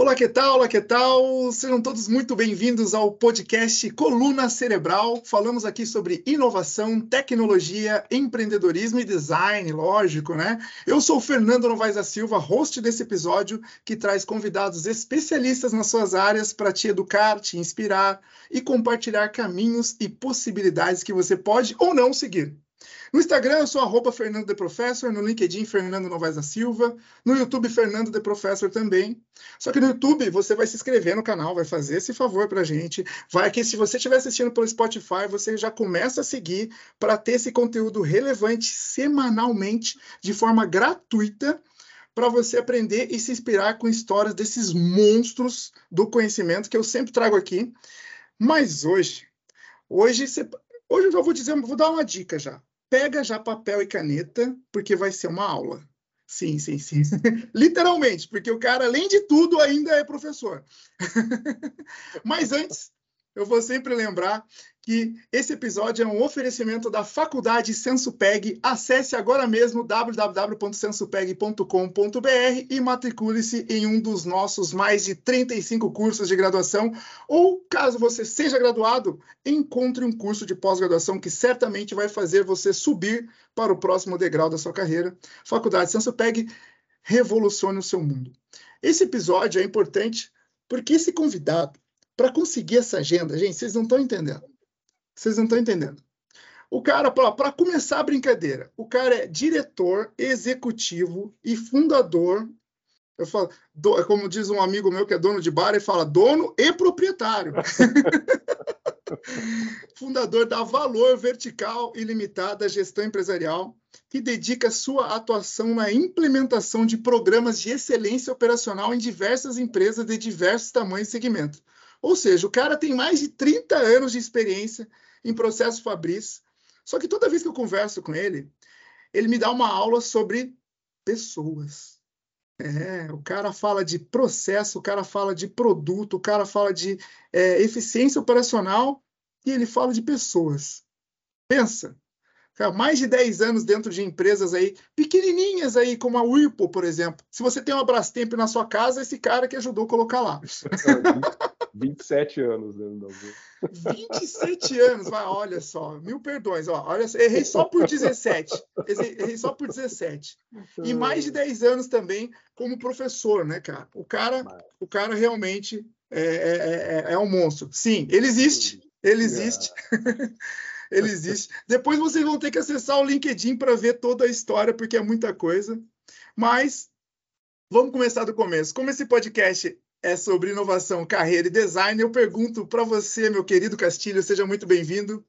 Olá, que tal? Olá, que tal? Sejam todos muito bem-vindos ao podcast Coluna Cerebral. Falamos aqui sobre inovação, tecnologia, empreendedorismo e design, lógico, né? Eu sou o Fernando Novaes da Silva, host desse episódio, que traz convidados especialistas nas suas áreas para te educar, te inspirar e compartilhar caminhos e possibilidades que você pode ou não seguir. No Instagram, eu sou arroba Fernando Professor, no LinkedIn, Fernando Novaes da Silva, no YouTube, Fernando de Professor também. Só que no YouTube, você vai se inscrever no canal, vai fazer esse favor pra gente. Vai que se você estiver assistindo pelo Spotify, você já começa a seguir para ter esse conteúdo relevante semanalmente, de forma gratuita, para você aprender e se inspirar com histórias desses monstros do conhecimento que eu sempre trago aqui. Mas hoje, hoje, hoje eu já vou dizer, vou dar uma dica já pega já papel e caneta, porque vai ser uma aula. Sim, sim, sim. Literalmente, porque o cara, além de tudo, ainda é professor. Mas antes, eu vou sempre lembrar que esse episódio é um oferecimento da Faculdade SensoPeg. Acesse agora mesmo www.sensopeg.com.br e matricule-se em um dos nossos mais de 35 cursos de graduação. Ou, caso você seja graduado, encontre um curso de pós-graduação que certamente vai fazer você subir para o próximo degrau da sua carreira. Faculdade SensoPeg revolucione o seu mundo. Esse episódio é importante porque esse convidado, para conseguir essa agenda, gente, vocês não estão entendendo. Vocês não estão entendendo. O cara, para começar a brincadeira, o cara é diretor, executivo e fundador. Eu falo, do, é como diz um amigo meu que é dono de bar, ele fala dono e proprietário. fundador da Valor Vertical Ilimitada Gestão Empresarial, que dedica sua atuação na implementação de programas de excelência operacional em diversas empresas de diversos tamanhos e segmentos. Ou seja, o cara tem mais de 30 anos de experiência em processo Fabris. Só que toda vez que eu converso com ele, ele me dá uma aula sobre pessoas. É, o cara fala de processo, o cara fala de produto, o cara fala de é, eficiência operacional e ele fala de pessoas. Pensa, mais de 10 anos dentro de empresas aí, pequenininhas aí, como a Whirlpool, por exemplo. Se você tem uma Brastemp na sua casa, esse cara que ajudou a colocar lá. 27 anos da 27 anos, vai, olha só, mil perdões, ó, olha, errei só por 17, errei só por 17. E mais de 10 anos também como professor, né, cara? O cara, o cara realmente é, é, é, é um monstro. Sim, ele existe, ele existe. ele existe. Depois vocês vão ter que acessar o LinkedIn para ver toda a história, porque é muita coisa. Mas vamos começar do começo. Como esse podcast é sobre inovação, carreira e design, eu pergunto para você, meu querido Castilho, seja muito bem-vindo.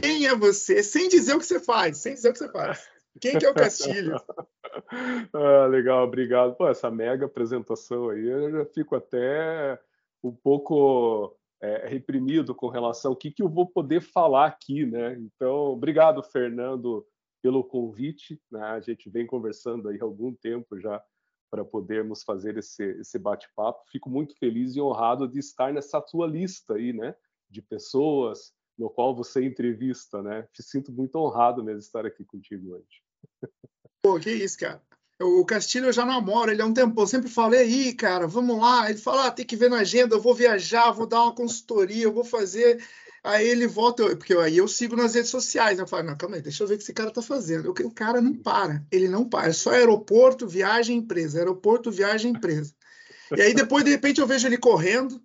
Quem é você? Sem dizer o que você faz, sem dizer o que você faz. Quem que é o Castilho? ah, legal, obrigado. Pô, essa mega apresentação aí, eu já fico até um pouco é, reprimido com relação ao que, que eu vou poder falar aqui, né? Então, obrigado, Fernando, pelo convite. Né? A gente vem conversando aí há algum tempo já para podermos fazer esse, esse bate-papo. Fico muito feliz e honrado de estar nessa tua lista aí, né? De pessoas no qual você entrevista, né? Me sinto muito honrado mesmo estar aqui contigo hoje. Pô, que isso, cara. O Castilho eu já namoro, ele há um tempo. Eu sempre falei aí, cara, vamos lá. Ele fala, ah, tem que ver na agenda, eu vou viajar, vou dar uma consultoria, eu vou fazer. Aí ele volta, porque aí eu sigo nas redes sociais. Eu falo, não, calma aí, deixa eu ver o que esse cara tá fazendo. O cara não para, ele não para. É só aeroporto, viagem, empresa. Aeroporto, viagem, empresa. E aí depois, de repente, eu vejo ele correndo.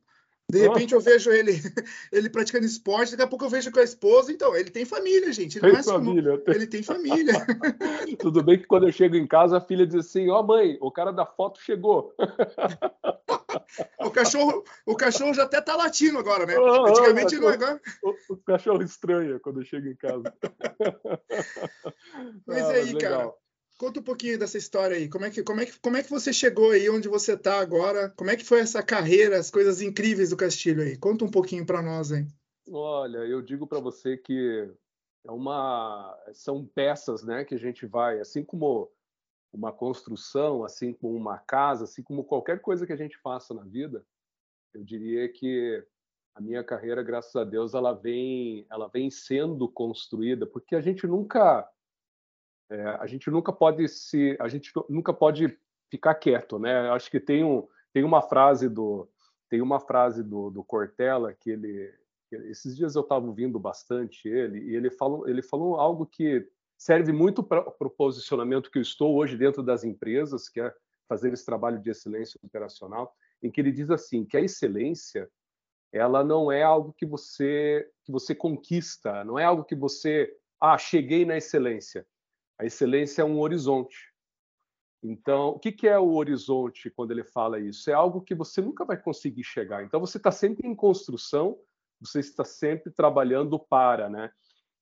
De repente eu vejo ele ele praticando esporte, daqui a pouco eu vejo com a esposa. Então, ele tem família, gente. Ele tem família. Tem... Ele tem família. Tudo bem que quando eu chego em casa, a filha diz assim: Ó, oh, mãe, o cara da foto chegou. o, cachorro, o cachorro já até tá latindo agora, né? Oh, Antigamente oh, não agora. O, o, cachorro estranha quando eu chego em casa. Mas ah, aí, legal. cara. Conta um pouquinho dessa história aí. Como é que, como é que, como é que você chegou aí onde você está agora? Como é que foi essa carreira, as coisas incríveis do Castilho aí? Conta um pouquinho para nós aí. Olha, eu digo para você que é uma são peças, né, que a gente vai, assim como uma construção, assim como uma casa, assim como qualquer coisa que a gente faça na vida, eu diria que a minha carreira, graças a Deus, ela vem, ela vem sendo construída, porque a gente nunca é, a gente nunca pode se, a gente nunca pode ficar quieto, né? Acho que tem um, Tem uma frase do tem uma frase do, do Cortella que ele esses dias eu estava ouvindo bastante ele e ele falou ele falou algo que serve muito para o posicionamento que eu estou hoje dentro das empresas, que é fazer esse trabalho de excelência operacional, em que ele diz assim que a excelência ela não é algo que você que você conquista, não é algo que você ah cheguei na excelência. A excelência é um horizonte. Então, o que, é o horizonte quando ele fala isso? É algo que você nunca vai conseguir chegar. Então, você está sempre em construção, você está sempre trabalhando para, né?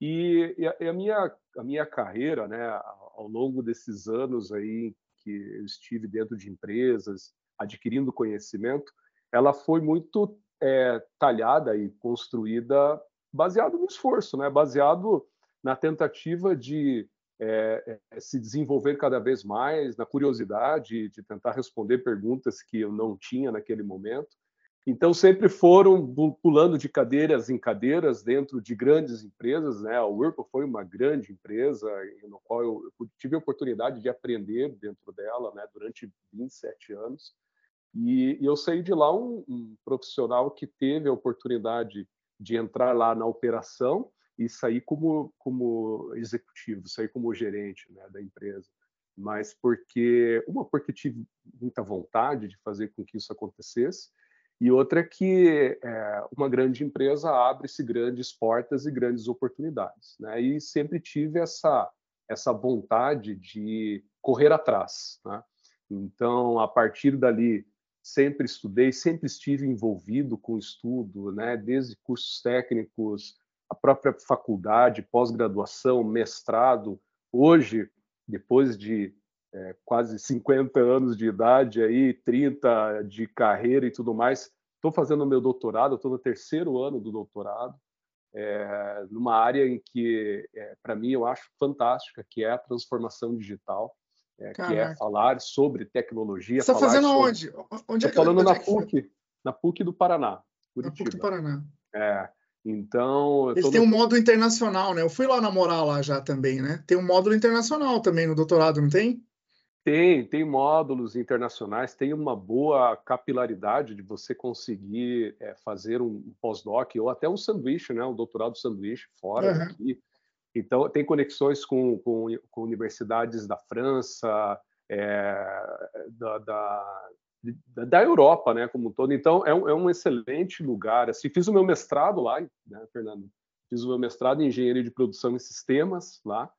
E, e a, minha a minha carreira, né, ao longo desses anos aí que eu estive dentro de empresas, adquirindo conhecimento, ela foi muito é, talhada e construída baseado no esforço, né? Baseado na tentativa de é, é, se desenvolver cada vez mais, na curiosidade de tentar responder perguntas que eu não tinha naquele momento. Então, sempre foram pulando de cadeiras em cadeiras dentro de grandes empresas. Né? A Whirlpool foi uma grande empresa, no qual eu tive a oportunidade de aprender dentro dela né? durante 27 anos. E, e eu saí de lá um, um profissional que teve a oportunidade de entrar lá na operação e sair como, como executivo, sair como gerente né, da empresa. Mas porque, uma, porque tive muita vontade de fazer com que isso acontecesse, e outra que é, uma grande empresa abre-se grandes portas e grandes oportunidades. Né? E sempre tive essa, essa vontade de correr atrás. Né? Então, a partir dali, sempre estudei, sempre estive envolvido com estudo, né? desde cursos técnicos, a própria faculdade, pós-graduação, mestrado. Hoje, depois de é, quase 50 anos de idade, aí, 30 de carreira e tudo mais, estou fazendo meu doutorado, estou no terceiro ano do doutorado, é, numa área em que, é, para mim, eu acho fantástica, que é a transformação digital, é, que é falar sobre tecnologia. Você está fazendo sobre... onde? Onde é que, falando na PUC, na PUC do Paraná. Curitiba. Na PUC do Paraná. É, então. Eles têm no... um módulo internacional, né? Eu fui lá namorar lá já também, né? Tem um módulo internacional também no doutorado, não tem? Tem, tem módulos internacionais, tem uma boa capilaridade de você conseguir é, fazer um pós-doc ou até um sanduíche, né? Um doutorado sanduíche fora uhum. daqui. Então, tem conexões com, com, com universidades da França, é, da, da, da Europa, né, como um todo. Então, é um, é um excelente lugar. Assim, fiz o meu mestrado lá, né, Fernando? Fiz o meu mestrado em Engenharia de Produção e Sistemas lá,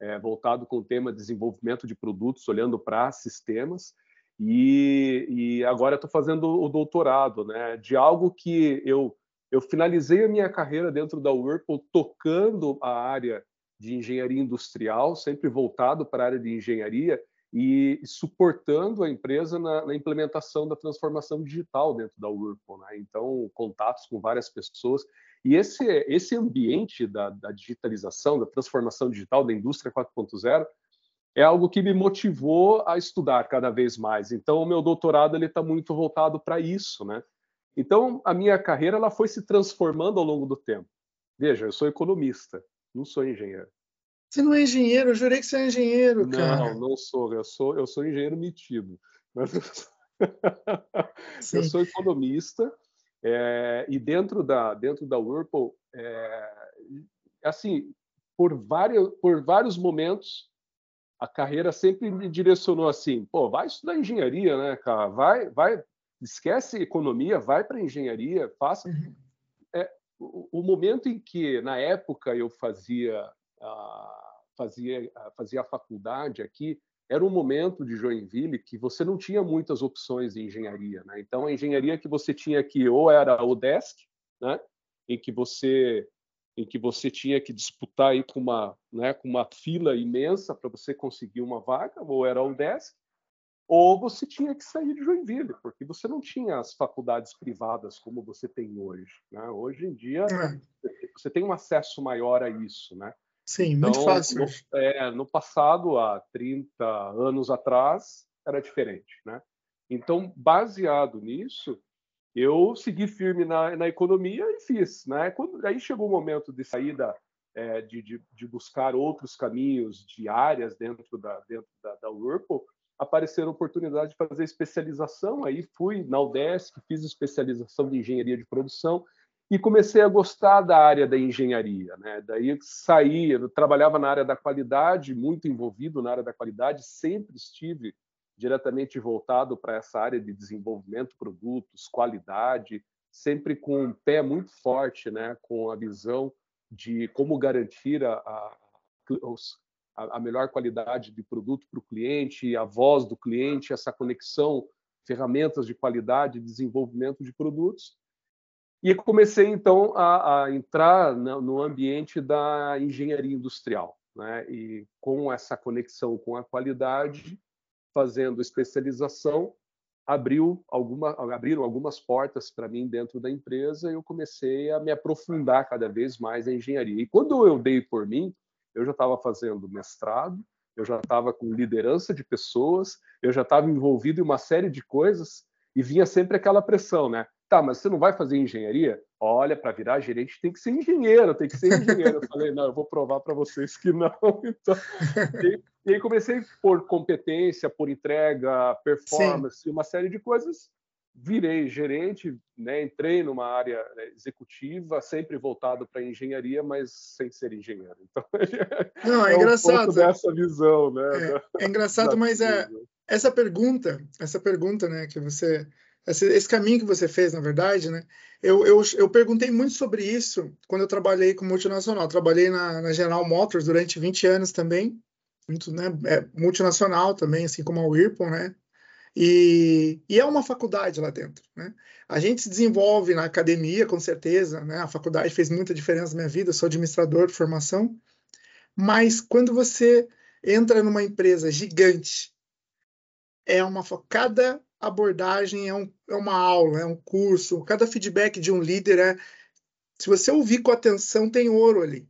é, voltado com o tema desenvolvimento de produtos, olhando para sistemas. E, e agora estou fazendo o doutorado, né, de algo que eu eu finalizei a minha carreira dentro da Whirlpool tocando a área de engenharia industrial, sempre voltado para a área de engenharia, e suportando a empresa na, na, implementação da transformação digital dentro da Whirlpool. Né? Então, contatos com várias pessoas. E esse, esse ambiente da, da digitalização, da transformação digital da indústria 4.0, é algo que me motivou a estudar cada vez mais. Então, o meu doutorado ele está muito voltado para isso, né? Então, a minha carreira ela foi se transformando ao longo do tempo. Veja, eu sou economista, não sou engenheiro. Você não é engenheiro? Eu jurei que você é engenheiro, cara. Não, não sou. Eu sou, eu sou engenheiro metido. Mas eu sou economista é, e dentro da dentro da Whirlpool, é, assim, por vários por vários momentos a carreira sempre me direcionou assim, pô, vai estudar engenharia, né, cara? Vai, vai, esquece economia, vai para engenharia, faça. Uhum. É, o, o, momento em que na época eu fazia fazia, fazia a faculdade aqui, era um momento de Joinville que você não tinha muitas opções de engenharia. Né? Então, a engenharia que você tinha aqui ou era o desk, né? em que você em que você tinha que disputar aí com uma, né, com uma fila imensa para você conseguir uma vaga, ou era o desk, ou você tinha que sair de Joinville, porque você não tinha as faculdades privadas como você tem hoje. Né? Hoje em dia, é. você tem um acesso maior a isso. Né? Sim, então, muito fácil. No, é, no passado, há 30 anos atrás, era diferente, né? Então, baseado nisso, eu segui firme na, na economia e fiz, né? Quando, aí chegou o momento de saída, é, de, de, de, buscar outros caminhos de áreas dentro da, dentro da, da Whirlpool, apareceram oportunidades de fazer especialização. Aí fui na UDESC, fiz especialização de engenharia de produção e comecei a gostar da área da engenharia. Né? Daí saí, eu trabalhava na área da qualidade, muito envolvido na área da qualidade, sempre estive diretamente voltado para essa área de desenvolvimento de produtos, qualidade, sempre com um pé muito forte, né? com a visão de como garantir a, a, a melhor qualidade de produto para o cliente, a voz do cliente, essa conexão, ferramentas de qualidade, desenvolvimento de produtos. E comecei, então, a, a entrar no ambiente da engenharia industrial. Né? E com essa conexão com a qualidade, fazendo especialização, abriu alguma, abriram algumas portas para mim dentro da empresa e eu comecei a me aprofundar cada vez mais em engenharia. E quando eu dei por mim, eu já estava fazendo mestrado, eu já estava com liderança de pessoas, eu já estava envolvido em uma série de coisas e vinha sempre aquela pressão, né? Tá, mas você não vai fazer engenharia? Olha, para virar gerente tem que ser engenheiro, tem que ser engenheiro. Eu falei, não, eu vou provar para vocês que não. Então, e, e, aí comecei por competência, por entrega, performance, Sim. uma série de coisas. Virei gerente, né? entrei numa área né, executiva, sempre voltado para engenharia, mas sem ser engenheiro. Então, não, é, é engraçado. Um dessa visão, né? É, é engraçado, mas é, essa pergunta, essa pergunta, né, que você esse, esse, caminho que você fez, na verdade, né? Eu, eu, eu perguntei muito sobre isso quando eu trabalhei com multinacional. Trabalhei na, na General Motors durante 20 anos também, muito, né? É, multinacional também, assim como a Whirlpool, né? E, e, é uma faculdade lá dentro, né? A gente se desenvolve na academia, com certeza, né? A faculdade fez muita diferença na minha vida, eu sou administrador de formação, mas quando você entra numa empresa gigante, é uma cada abordagem é, um, é uma aula, é um curso, cada feedback de um líder é. Se você ouvir com atenção, tem ouro ali.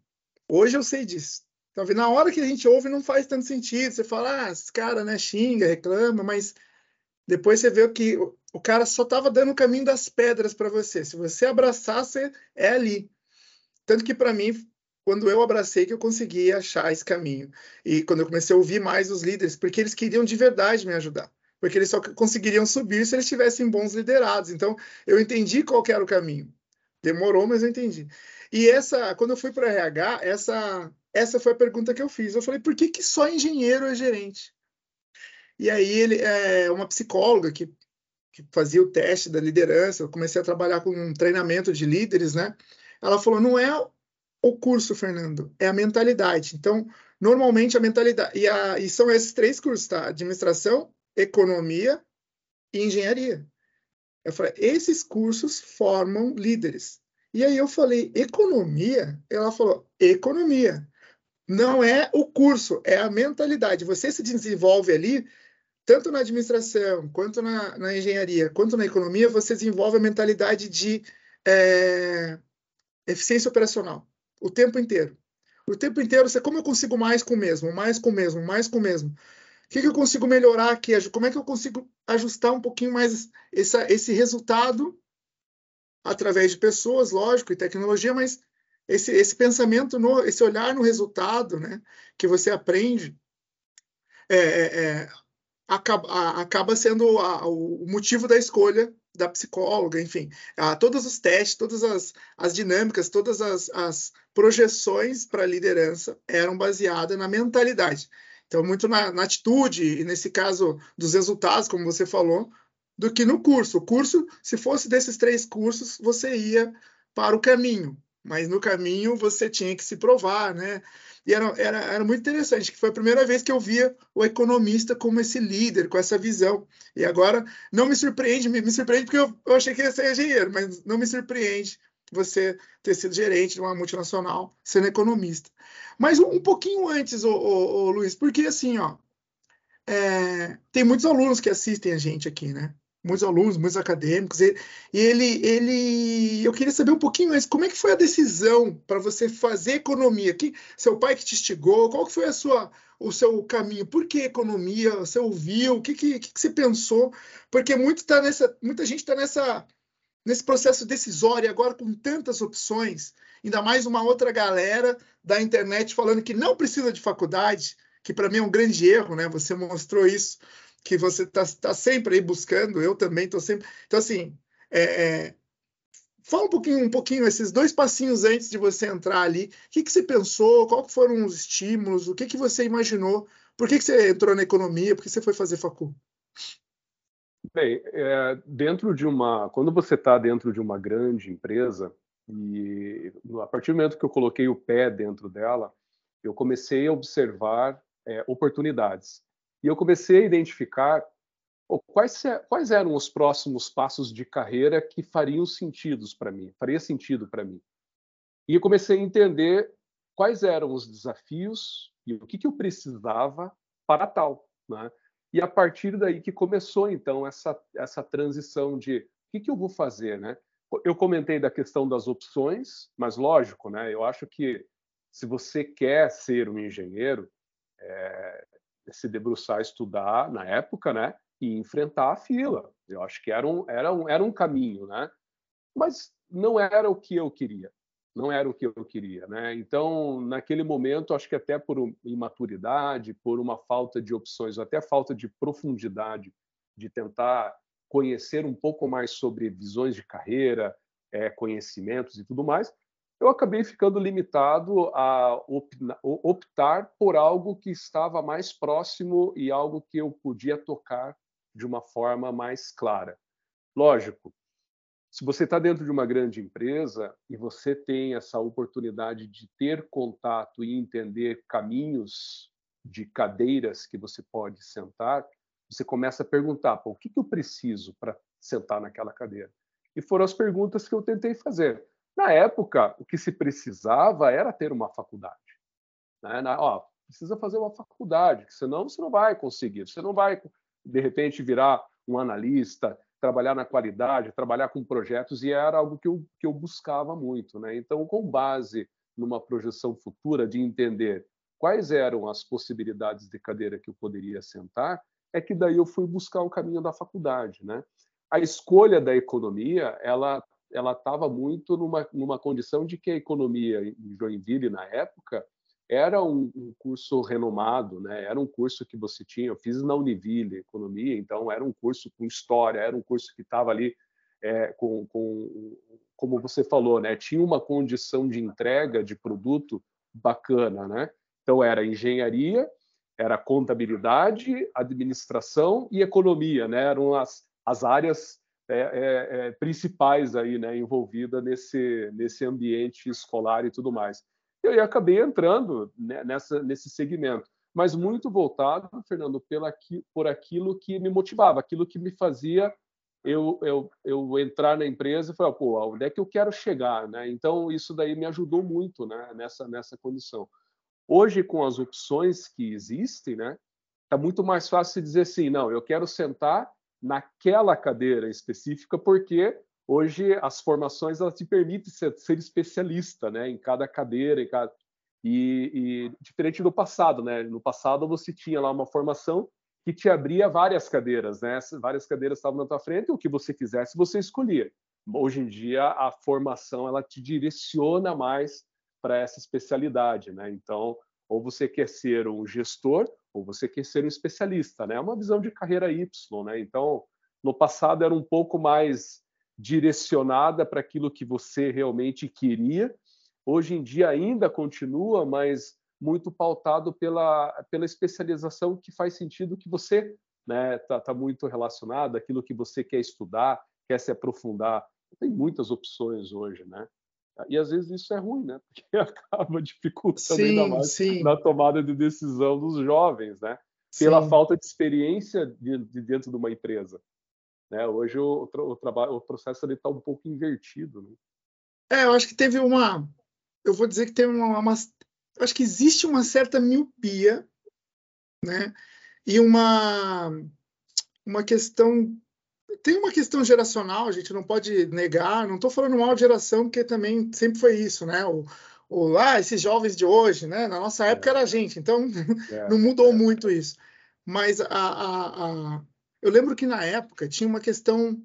Hoje eu sei disso. Tá Na hora que a gente ouve, não faz tanto sentido. Você fala, ah, esse cara né, xinga, reclama, mas depois você vê que o cara só estava dando o caminho das pedras para você. Se você abraçar, você é ali. Tanto que para mim, quando eu abracei, que eu consegui achar esse caminho. E quando eu comecei a ouvir mais os líderes, porque eles queriam de verdade me ajudar porque eles só conseguiriam subir se eles tivessem bons liderados. Então, eu entendi qual era o caminho. Demorou, mas eu entendi. E essa, quando eu fui para RH, essa, essa foi a pergunta que eu fiz. Eu falei, por que, que só engenheiro é gerente? E aí, ele é uma psicóloga que, que fazia o teste da liderança, eu comecei a trabalhar com um treinamento de líderes, né? Ela falou, não é o curso, Fernando, é a mentalidade. Então, normalmente a mentalidade, e, a, e são esses três cursos, tá? Administração, economia e engenharia. Eu falei, esses cursos formam líderes. E aí eu falei, economia? Ela falou, economia. Não é o curso, é a mentalidade. Você se desenvolve ali, tanto na administração, quanto na, na engenharia, quanto na economia, você desenvolve a mentalidade de é, eficiência operacional o tempo inteiro. O tempo inteiro, você, como eu consigo mais com o mesmo, mais com o mesmo, mais com o mesmo? O que, que eu consigo melhorar aqui? Como é que eu consigo ajustar um pouquinho mais essa, esse resultado através de pessoas, lógico, e tecnologia, mas esse, esse pensamento, no, esse olhar no resultado, né, que você aprende, é, é, é acaba, acaba sendo a, o motivo da escolha da psicóloga, enfim, a, todos os testes, todas as, as dinâmicas, todas as, as projeções para a liderança eram baseadas na mentalidade. Então, muito na, na, atitude, e nesse caso dos resultados, como você falou, do que no curso. O curso, se fosse desses três cursos, você ia para o caminho, mas no caminho você tinha que se provar, né? E era, era, era muito interessante, que foi a primeira vez que eu via o economista como esse líder, com essa visão. E agora não me surpreende, me, me surpreende porque eu, eu achei que ia ser engenheiro, mas não me surpreende você ter sido gerente de uma multinacional, sendo economista. Mas um, pouquinho antes, ô, ô, ô, Luiz, porque assim, ó, é, tem muitos alunos que assistem a gente aqui, né? Muitos alunos, muitos acadêmicos, e, e ele, ele, eu queria saber um pouquinho antes, como é que foi a decisão para você fazer economia? Que, seu pai que te instigou, qual que foi a sua, o seu caminho? Por que economia? Você ouviu? O que, que, que você pensou? Porque muito tá nessa, muita gente está nessa nesse processo decisório, agora com tantas opções, ainda mais uma outra galera da internet falando que não precisa de faculdade, que para mim é um grande erro, né? Você mostrou isso que você está tá sempre aí buscando, eu também estou sempre. Então, assim, é, é, fala um pouquinho, um pouquinho, esses dois passinhos antes de você entrar ali. O que, que você pensou? Qual foram os estímulos? O que, que você imaginou? Por que, que você entrou na economia? Por que você foi fazer facul? Bem, é, dentro de uma, quando você está dentro de uma grande empresa e a partir do momento que eu coloquei o pé dentro dela, eu comecei a observar é, oportunidades. E eu comecei a identificar oh, quais, quais eram os próximos passos de carreira que fariam sentido para mim, faria sentido para mim. E eu comecei a entender quais eram os desafios e o que, que eu precisava para tal. Né? E a partir daí que começou, então, essa, essa transição de o que, que eu vou fazer, né? Eu comentei da questão das opções, mas lógico, né? Eu acho que se você quer ser um engenheiro, é, se debruçar, estudar na época, né? E enfrentar a fila. Eu acho que era um, era um, era um caminho, né? Mas não era o que eu queria. Não era o que eu queria, né? Então, naquele momento, acho que até por imaturidade, por uma falta de opções, até falta de profundidade, de tentar conhecer um pouco mais sobre visões de carreira, é, conhecimentos e tudo mais, eu acabei ficando limitado a optar por algo que estava mais próximo e algo que eu podia tocar de uma forma mais clara. Lógico, se você está dentro de uma grande empresa e você tem essa oportunidade de ter contato e entender caminhos de cadeiras que você pode sentar, você começa a perguntar: o que, que eu preciso para sentar naquela cadeira? E foram as perguntas que eu tentei fazer. Na época, o que se precisava era ter uma faculdade. Né? Na, ó, precisa fazer uma faculdade, senão você não vai conseguir. Você não vai, de repente, virar um analista, trabalhar na qualidade, trabalhar com projetos, e era algo que eu, que eu buscava muito. Né? Então, com base numa projeção futura de entender quais eram as possibilidades de cadeira que eu poderia sentar, é que daí eu fui buscar o caminho da faculdade. Né? A escolha da economia, ela ela estava muito numa, numa condição de que a economia em Joinville, na época, era um, um, curso renomado, né? Era um curso que você tinha. Eu fiz na Univille economia, então era um curso com história, era um curso que estava ali é, com, com, como você falou, né? Tinha uma condição de entrega de produto bacana, né? Então era engenharia, era contabilidade, administração e economia, né? Eram as, as áreas é, é, é, principais aí, né, envolvida nesse nesse ambiente escolar e tudo mais. Eu acabei entrando né, nessa nesse segmento, mas muito voltado, Fernando, pela por aquilo que me motivava, aquilo que me fazia eu, eu, eu entrar na empresa e falar, pô, onde é que eu quero chegar, né? Então isso daí me ajudou muito, né, nessa nessa condição. Hoje com as opções que existem, né, tá muito mais fácil dizer assim, não, eu quero sentar naquela cadeira específica, porque hoje as formações elas te permitem ser, ser especialista, né, em cada cadeira, em cada e, e, diferente do passado, né? No passado você tinha lá uma formação que te abria várias cadeiras, né? Várias cadeiras estavam na tua frente, o que você quisesse você escolhia. Hoje em dia a formação ela te direciona mais para essa especialidade, né? Então, ou você quer ser um gestor ou você quer ser um especialista, né? É uma visão de carreira Y, né? Então, no passado era um pouco mais direcionada para aquilo que você realmente queria. Hoje em dia ainda continua, mas muito pautado pela, pela especialização que faz sentido que você né tá, tá muito relacionado aquilo que você quer estudar, quer se aprofundar. Tem muitas opções hoje, né? E às vezes isso é ruim, né? Porque acaba dificultando sim, ainda mais sim. na tomada de decisão dos jovens, né? Pela sim. falta de experiência de, de, dentro de uma empresa. Né? Hoje o, o, trabalho, o processo está um pouco invertido. Né? É, eu acho que teve uma. Eu vou dizer que teve uma, uma. acho que existe uma certa miopia, né? E uma uma questão tem uma questão geracional, a gente não pode negar, não estou falando mal de geração, porque também sempre foi isso, né? O, o, ah, esses jovens de hoje, né? Na nossa época é. era a gente, então é. não mudou muito isso. Mas a, a, a, eu lembro que na época tinha uma questão,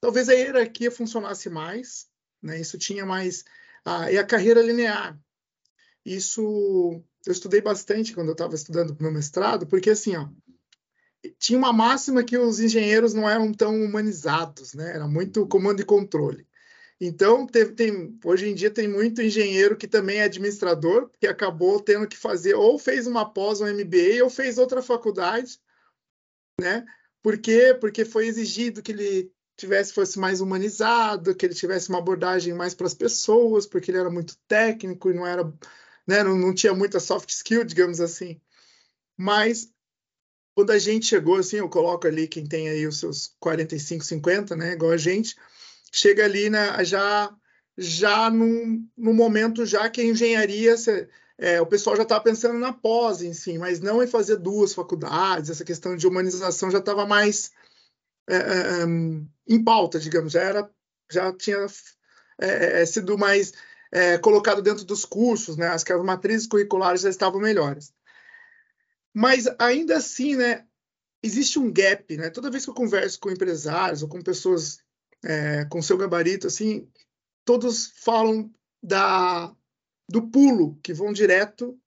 talvez a hierarquia funcionasse mais, né? Isso tinha mais. A, e a carreira linear. Isso eu estudei bastante quando eu estava estudando para meu mestrado, porque assim, ó, tinha uma máxima que os engenheiros não eram tão humanizados, né? Era muito comando e controle. Então, teve, tem, hoje em dia tem muito engenheiro que também é administrador, que acabou tendo que fazer, ou fez uma pós, um MBA, ou fez outra faculdade, né? Por quê? Porque foi exigido que ele tivesse fosse mais humanizado, que ele tivesse uma abordagem mais para as pessoas, porque ele era muito técnico e não era, né, não, não tinha muita soft skill, digamos assim. Mas quando a gente chegou, assim, eu coloco ali quem tem aí os seus 45, 50, né, igual a gente, chega ali né, já já no no momento já que a engenharia é, o pessoal já estava pensando na pós si, mas não em fazer duas faculdades, essa questão de humanização já estava mais é, é, é, em pauta, digamos, já era já tinha é, sido mais colocado dentro dos cursos, né? As, as matrizes curriculares já estavam melhores. Mas ainda assim, né, existe um gap, né? Toda vez que eu converso com empresários ou com pessoas é, com seu gabarito, assim, todos falam da, do pulo, que vão direto,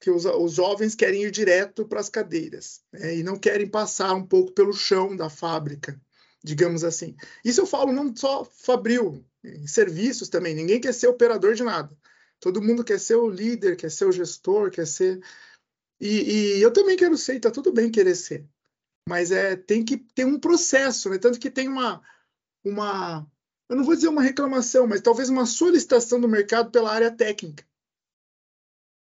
que os, os jovens querem ir direto para as cadeiras, né, e não querem passar um pouco pelo chão da fábrica, digamos assim. Isso eu falo não só fabril, em serviços também, ninguém quer ser operador de nada. Todo mundo quer ser o líder, quer ser o gestor, quer ser. E, e eu também quero ser, está tudo bem querer ser. Mas é, tem que ter um processo, né? Tanto que tem uma, uma, eu não vou dizer uma reclamação, mas talvez uma solicitação do mercado pela área técnica.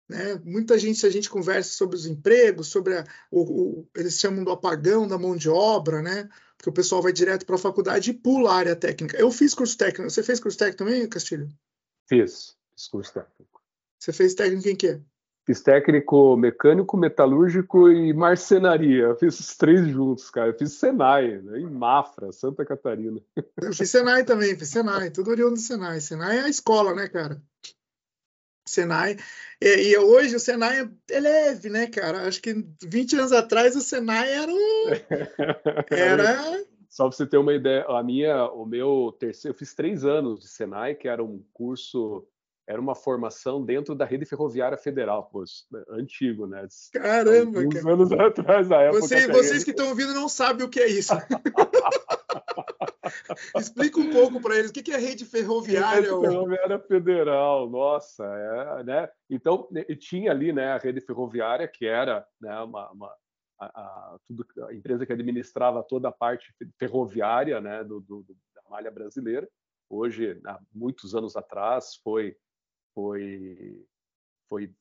Né? Muita gente, se a gente conversa sobre os empregos, sobre a, o, o, eles chamam do apagão da mão de obra, né? Porque o pessoal vai direto para a faculdade e pula a área técnica. Eu fiz curso técnico. Você fez curso técnico também, Castilho? Fiz, fiz curso técnico. Você fez técnico em quê? Fiz técnico mecânico, metalúrgico e marcenaria. Eu fiz os três juntos, cara. Eu fiz Senai, né? em Mafra, Santa Catarina. Eu fiz Senai também, fiz Senai, tudo oriundo do Senai. Senai é a escola, né, cara? Senai. E, e, hoje o Senai é leve, né, cara? Acho que 20 anos atrás o Senai era um. Era. Só para você ter uma ideia, a minha, o meu terceiro, eu fiz três anos de Senai, que era um curso era uma formação dentro da rede ferroviária federal, pô, né, antigo, né? Caramba, Uns cara. anos atrás, da época. Você, que vocês que estão ouvindo não sabem o que é isso. Explica um pouco para eles o que é rede ferroviária. Rede ferroviária federal, nossa, é, né? Então tinha ali, né, a rede ferroviária que era, né, uma, uma a, a, tudo, a empresa que administrava toda a parte ferroviária, né, do, do da malha brasileira. Hoje, há muitos anos atrás, foi foi foi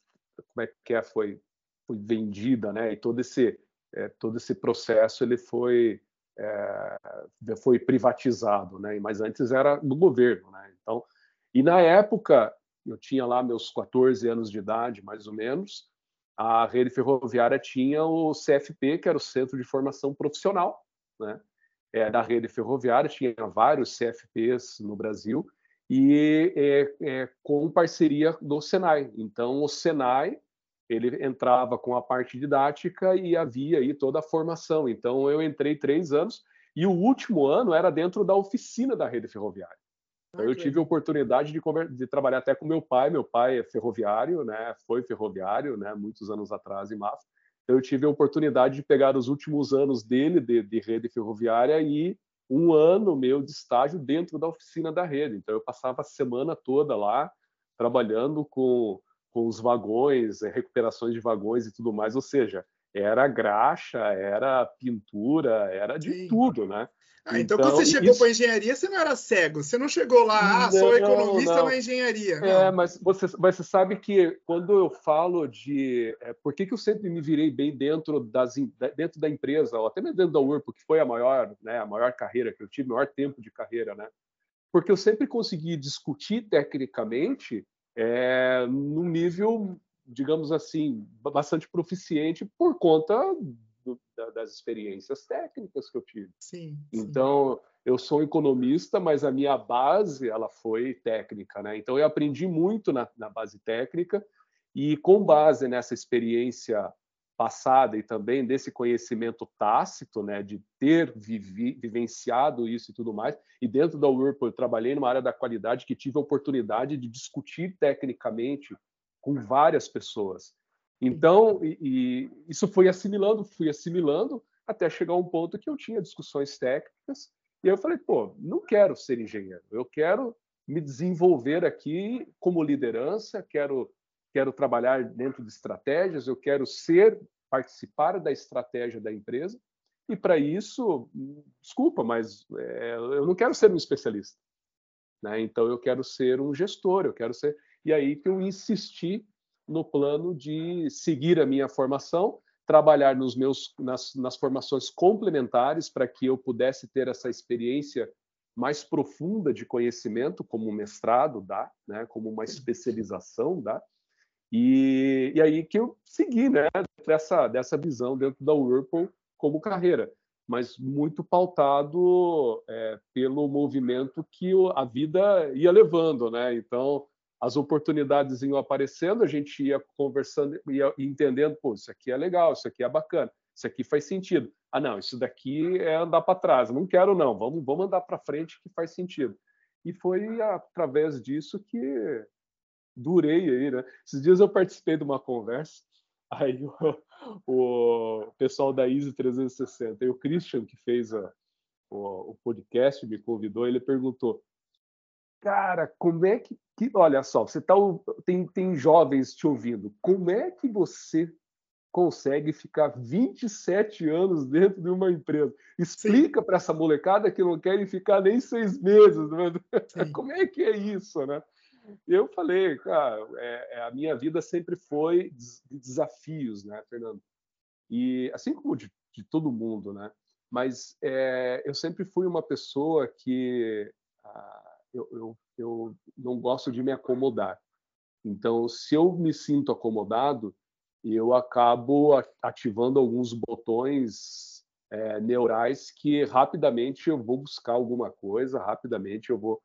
como é que é? Foi foi vendida né? E todo esse é, todo esse processo ele foi é, foi privatizado né? Mas antes era do governo né? Então e na época eu tinha lá meus 14 anos de idade mais ou menos a rede ferroviária tinha o CFP que era o Centro de Formação Profissional né? É, da rede ferroviária tinha vários CFPs no Brasil e é, é, com parceria do Senai. Então, o Senai ele entrava com a parte didática e havia aí toda a formação. Então, eu entrei três anos e o último ano era dentro da oficina da rede ferroviária. Então, eu tive a oportunidade de, de, trabalhar até com meu pai. Meu pai é ferroviário, né? Foi ferroviário, né? Muitos anos atrás em Mafra. Então, eu tive a oportunidade de pegar os últimos anos dele de, de rede ferroviária e um ano meu de estágio dentro da oficina da rede. Então, eu passava a semana toda lá trabalhando com, com os vagões, eh, recuperações de vagões e tudo mais. Ou seja, era graxa, era pintura, era de Sim. tudo, né? Ah, então, então, quando você chegou isso... para engenharia, você não era cego, você não chegou lá, ah, sou economista não. na engenharia. Não. É, mas você, mas você sabe que quando eu falo de. É, por que, que eu sempre me virei bem dentro, das, dentro da empresa, ou até mesmo dentro da URP, que foi a maior, né, a maior carreira que eu tive, o maior tempo de carreira, né? Porque eu sempre consegui discutir tecnicamente é, num nível, digamos assim, bastante proficiente por conta do, das experiências técnicas que eu tive. Sim, então, sim. eu sou economista, mas a minha base ela foi técnica, né? Então, eu aprendi muito na, na base técnica e com base nessa experiência passada e também desse conhecimento tácito, né, de ter vivi, vivenciado isso e tudo mais. E dentro da Whirlpool eu trabalhei numa área da qualidade que tive a oportunidade de discutir tecnicamente com várias pessoas. Então, e, e isso foi assimilando, fui assimilando, até chegar um ponto que eu tinha discussões técnicas e eu falei, pô, não quero ser engenheiro, eu quero me desenvolver aqui como liderança, quero quero trabalhar dentro de estratégias, eu quero ser participar da estratégia da empresa e para isso, desculpa, mas é, eu não quero ser um especialista, né? Então eu quero ser um gestor, eu quero ser e aí que eu insisti no plano de seguir a minha formação, trabalhar nos meus nas, nas formações complementares para que eu pudesse ter essa experiência mais profunda de conhecimento, como um mestrado dá, né, como uma especialização dá, e, e aí que eu segui né, dessa, dessa visão dentro da Whirlpool como carreira, mas muito pautado é, pelo movimento que a vida ia levando, né? Então, as oportunidades iam aparecendo, a gente ia conversando, ia entendendo, pô, isso aqui é legal, isso aqui é bacana, isso aqui faz sentido. Ah, não, isso daqui é andar para trás, não quero não, vamos, vamos andar para frente que faz sentido. E foi através disso que durei aí, né? Esses dias eu participei de uma conversa, aí o, o pessoal da ISO 360, e o Christian, que fez a, o, o podcast, me convidou, ele perguntou, cara, como é que, que olha só, você tá tem tem jovens te ouvindo, como é que você consegue ficar 27 anos dentro de uma empresa? Explica para essa molecada que não querem ficar nem seis meses, né? como é que é isso, né? Eu falei, cara, é, é, a minha vida sempre foi de desafios, né, Fernando? E assim como de, de todo mundo, né? Mas é, eu sempre fui uma pessoa que ah, eu, eu, eu não gosto de me acomodar. Então, se eu me sinto acomodado, eu acabo ativando alguns botões é, neurais que rapidamente eu vou buscar alguma coisa, rapidamente eu vou.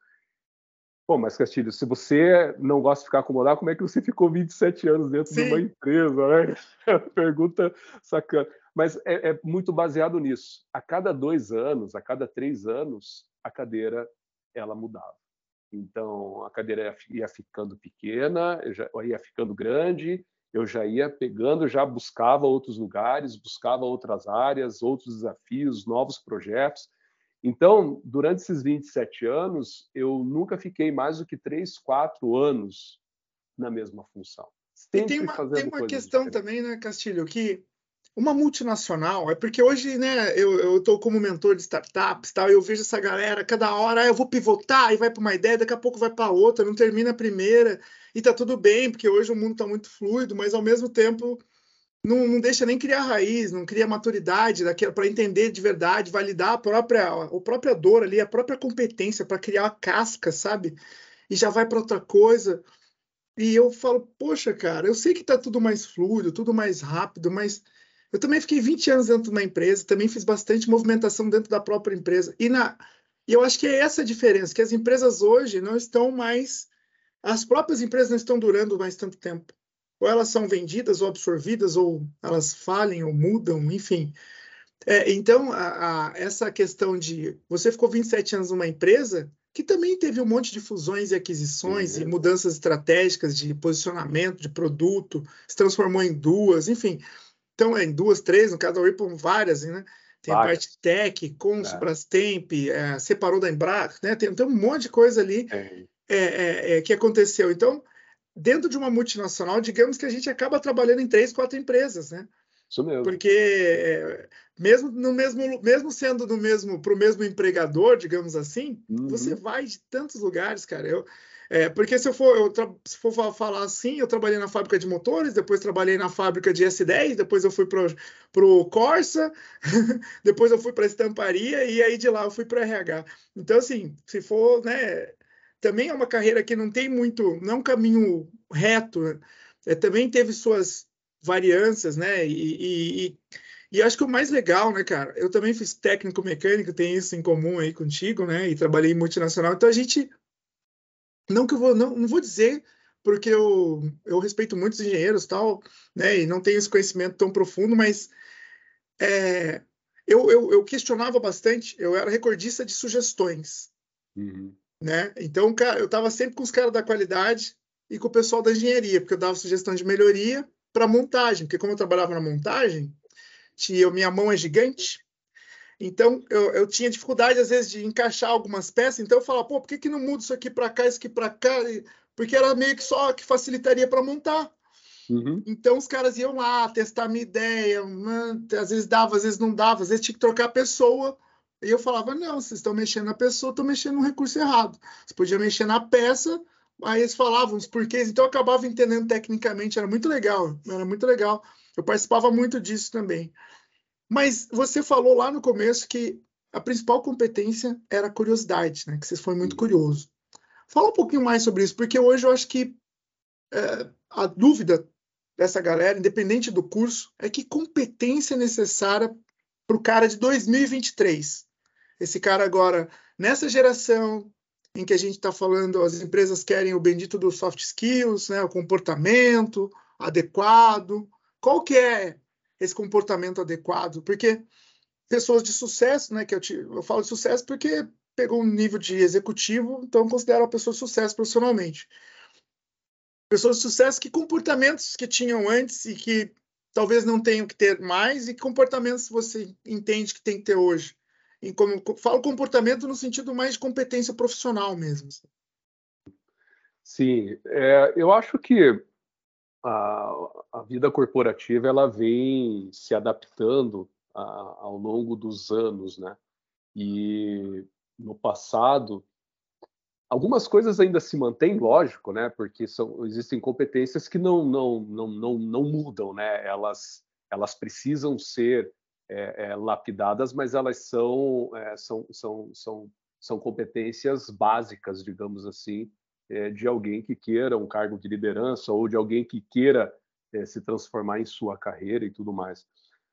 Pô, mas Castilho, se você não gosta de ficar acomodado, como é que você ficou 27 anos dentro Sim. de uma empresa? Né? É pergunta sacana. Mas é, é muito baseado nisso. A cada dois anos, a cada três anos, a cadeira ela mudava. Então, a cadeira ia ficando pequena, já, ia ficando grande, eu já ia pegando, já buscava outros lugares, buscava outras áreas, outros desafios, novos projetos. Então, durante esses 27 anos, eu nunca fiquei mais do que 3, 4 anos na mesma função. Sempre e tem uma, tem uma questão diferentes. também, né, Castilho, que uma multinacional, é porque hoje, né, eu estou como mentor de startups, tal, eu vejo essa galera, cada hora ah, eu vou pivotar e vai para uma ideia, daqui a pouco vai para outra, não termina a primeira, e tá tudo bem, porque hoje o mundo está muito fluido, mas ao mesmo tempo não, não deixa nem criar raiz, não cria maturidade para entender de verdade, validar a própria, a própria dor ali, a própria competência para criar a casca, sabe? E já vai para outra coisa. E eu falo, poxa, cara, eu sei que tá tudo mais fluido, tudo mais rápido, mas eu também fiquei 20 anos dentro de uma empresa, também fiz bastante movimentação dentro da própria empresa. E, na, e eu acho que é essa a diferença, que as empresas hoje não estão mais. As próprias empresas não estão durando mais tanto tempo. Ou elas são vendidas ou absorvidas, ou elas falem ou mudam, enfim. É, então, a, a, essa questão de você ficou 27 anos numa empresa que também teve um monte de fusões e aquisições Sim, e mudanças estratégicas de posicionamento de produto, se transformou em duas, enfim. Então, é em duas, três, no caso da Ripple, várias, né? Tem várias. a parte tech, Cons, é. Brastemp, é, separou da Embraer, né? Tem, tem, um monte de coisa ali é. é, é, é. que aconteceu. Então, dentro de uma multinacional, digamos que a gente acaba trabalhando em três, quatro empresas, né? Isso mesmo. Porque mesmo no mesmo, mesmo sendo do mesmo para o mesmo empregador, digamos assim, uhum. você vai de tantos lugares, cara. Eu, é, porque se eu for, eu se for falar assim, eu trabalhei na fábrica de motores, depois trabalhei na fábrica de S10, depois eu fui para o Corsa, depois eu fui para a estamparia e aí de lá eu fui para RH. Então, assim, se for, né, também é uma carreira que não tem muito, não é um caminho reto, né? é, também teve suas variâncias, né, e, e, e acho que o mais legal, né, cara, eu também fiz técnico mecânico, tem isso em comum aí contigo, né, e trabalhei em multinacional, então a gente não que eu vou, não, não vou dizer porque eu, eu respeito muitos engenheiros tal, né, e não tenho esse conhecimento tão profundo, mas é, eu, eu, eu, questionava bastante, eu era recordista de sugestões, uhum. né, então, cara, eu estava sempre com os caras da qualidade e com o pessoal da engenharia, porque eu dava sugestão de melhoria para montagem, porque como eu trabalhava na montagem, tinha, minha mão é gigante, então eu, eu, tinha dificuldade às vezes de encaixar algumas peças, então eu falava, pô, por que, que não muda isso aqui para cá, isso aqui para cá? Porque era meio que só que facilitaria para montar. Uhum. Então os caras iam lá testar minha ideia, às vezes dava, às vezes não dava, às vezes tinha que trocar a pessoa. E eu falava: não, vocês estão mexendo na pessoa, estão mexendo no recurso errado. Você podia mexer na peça, aí eles falavam os porquês, então eu acabava entendendo tecnicamente, era muito legal, era muito legal. Eu participava muito disso também. Mas você falou lá no começo que a principal competência era a curiosidade, né? Que você foi muito curioso. Fala um pouquinho mais sobre isso, porque hoje eu acho que é, a dúvida dessa galera, independente do curso, é que competência é necessária para o cara de 2023. Esse cara agora, nessa geração em que a gente está falando, as empresas querem o bendito dos soft skills, né, o comportamento adequado. Qual que é esse comportamento adequado? Porque pessoas de sucesso, né, que eu, te, eu falo de sucesso porque pegou um nível de executivo, então considero a pessoa de sucesso profissionalmente pessoas de sucesso, que comportamentos que tinham antes e que talvez não tenham que ter mais, e que comportamentos você entende que tem que ter hoje? Como, falo comportamento no sentido mais de competência profissional mesmo. Sim, é, eu acho que a, a, vida corporativa ela vem se adaptando a, ao longo dos anos, né? E no passado Algumas coisas ainda se mantêm, lógico, né? Porque são, existem competências que não, não, não, não, não mudam, né? Elas, elas precisam ser é, é, lapidadas, mas elas são, é, são, são, são, são competências básicas, digamos assim, é, de alguém que queira um cargo de liderança ou de alguém que queira é, se transformar em sua carreira e tudo mais.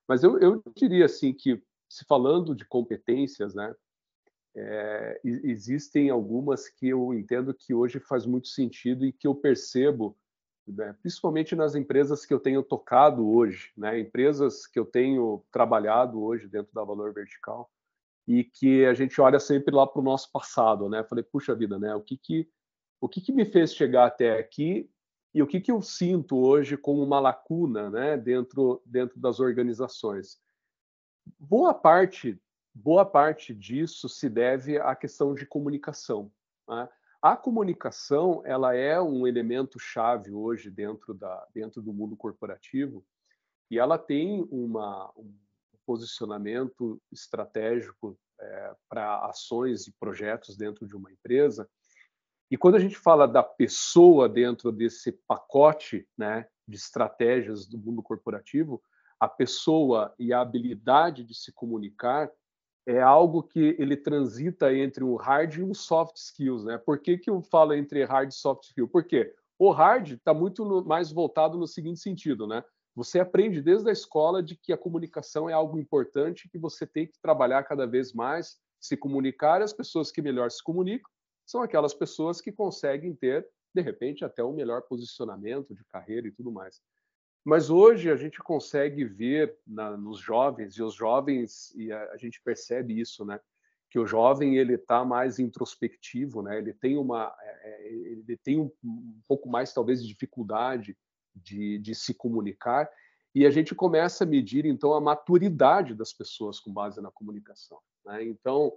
Mas eu, eu diria assim que, se falando de competências, né? é, existem algumas que eu entendo que hoje faz muito sentido e que eu percebo, né, principalmente nas empresas que eu tenho tocado hoje, né, empresas que eu tenho trabalhado hoje dentro da Valor Vertical e que a gente olha sempre lá para o nosso passado, né? Falei, puxa vida, né? O que que o que que me fez chegar até aqui e o que que eu sinto hoje como uma lacuna, né? Dentro dentro das organizações. Boa parte boa parte disso se deve à questão de comunicação. Né? A comunicação ela é um elemento chave hoje dentro, da, dentro do mundo corporativo e ela tem uma, um posicionamento estratégico é, para ações e projetos dentro de uma empresa. E quando a gente fala da pessoa dentro desse pacote né, de estratégias do mundo corporativo, a pessoa e a habilidade de se comunicar é algo que ele transita entre o hard e o soft skills, né? Por que, que eu falo entre hard e soft skill? Porque o hard está muito no, mais voltado no seguinte sentido, né? Você aprende desde a escola de que a comunicação é algo importante, que você tem que trabalhar cada vez mais, se comunicar. As pessoas que melhor se comunicam são aquelas pessoas que conseguem ter, de repente, até um melhor posicionamento de carreira e tudo mais. Mas hoje a gente consegue ver na, nos jovens, e os jovens, e a, a, gente percebe isso, né? Que o jovem ele está mais introspectivo, né? Ele tem uma, é, é, ele tem um, um, pouco mais talvez de dificuldade de, de se comunicar, e a gente começa a medir então a maturidade das pessoas com base na comunicação. Né? Então,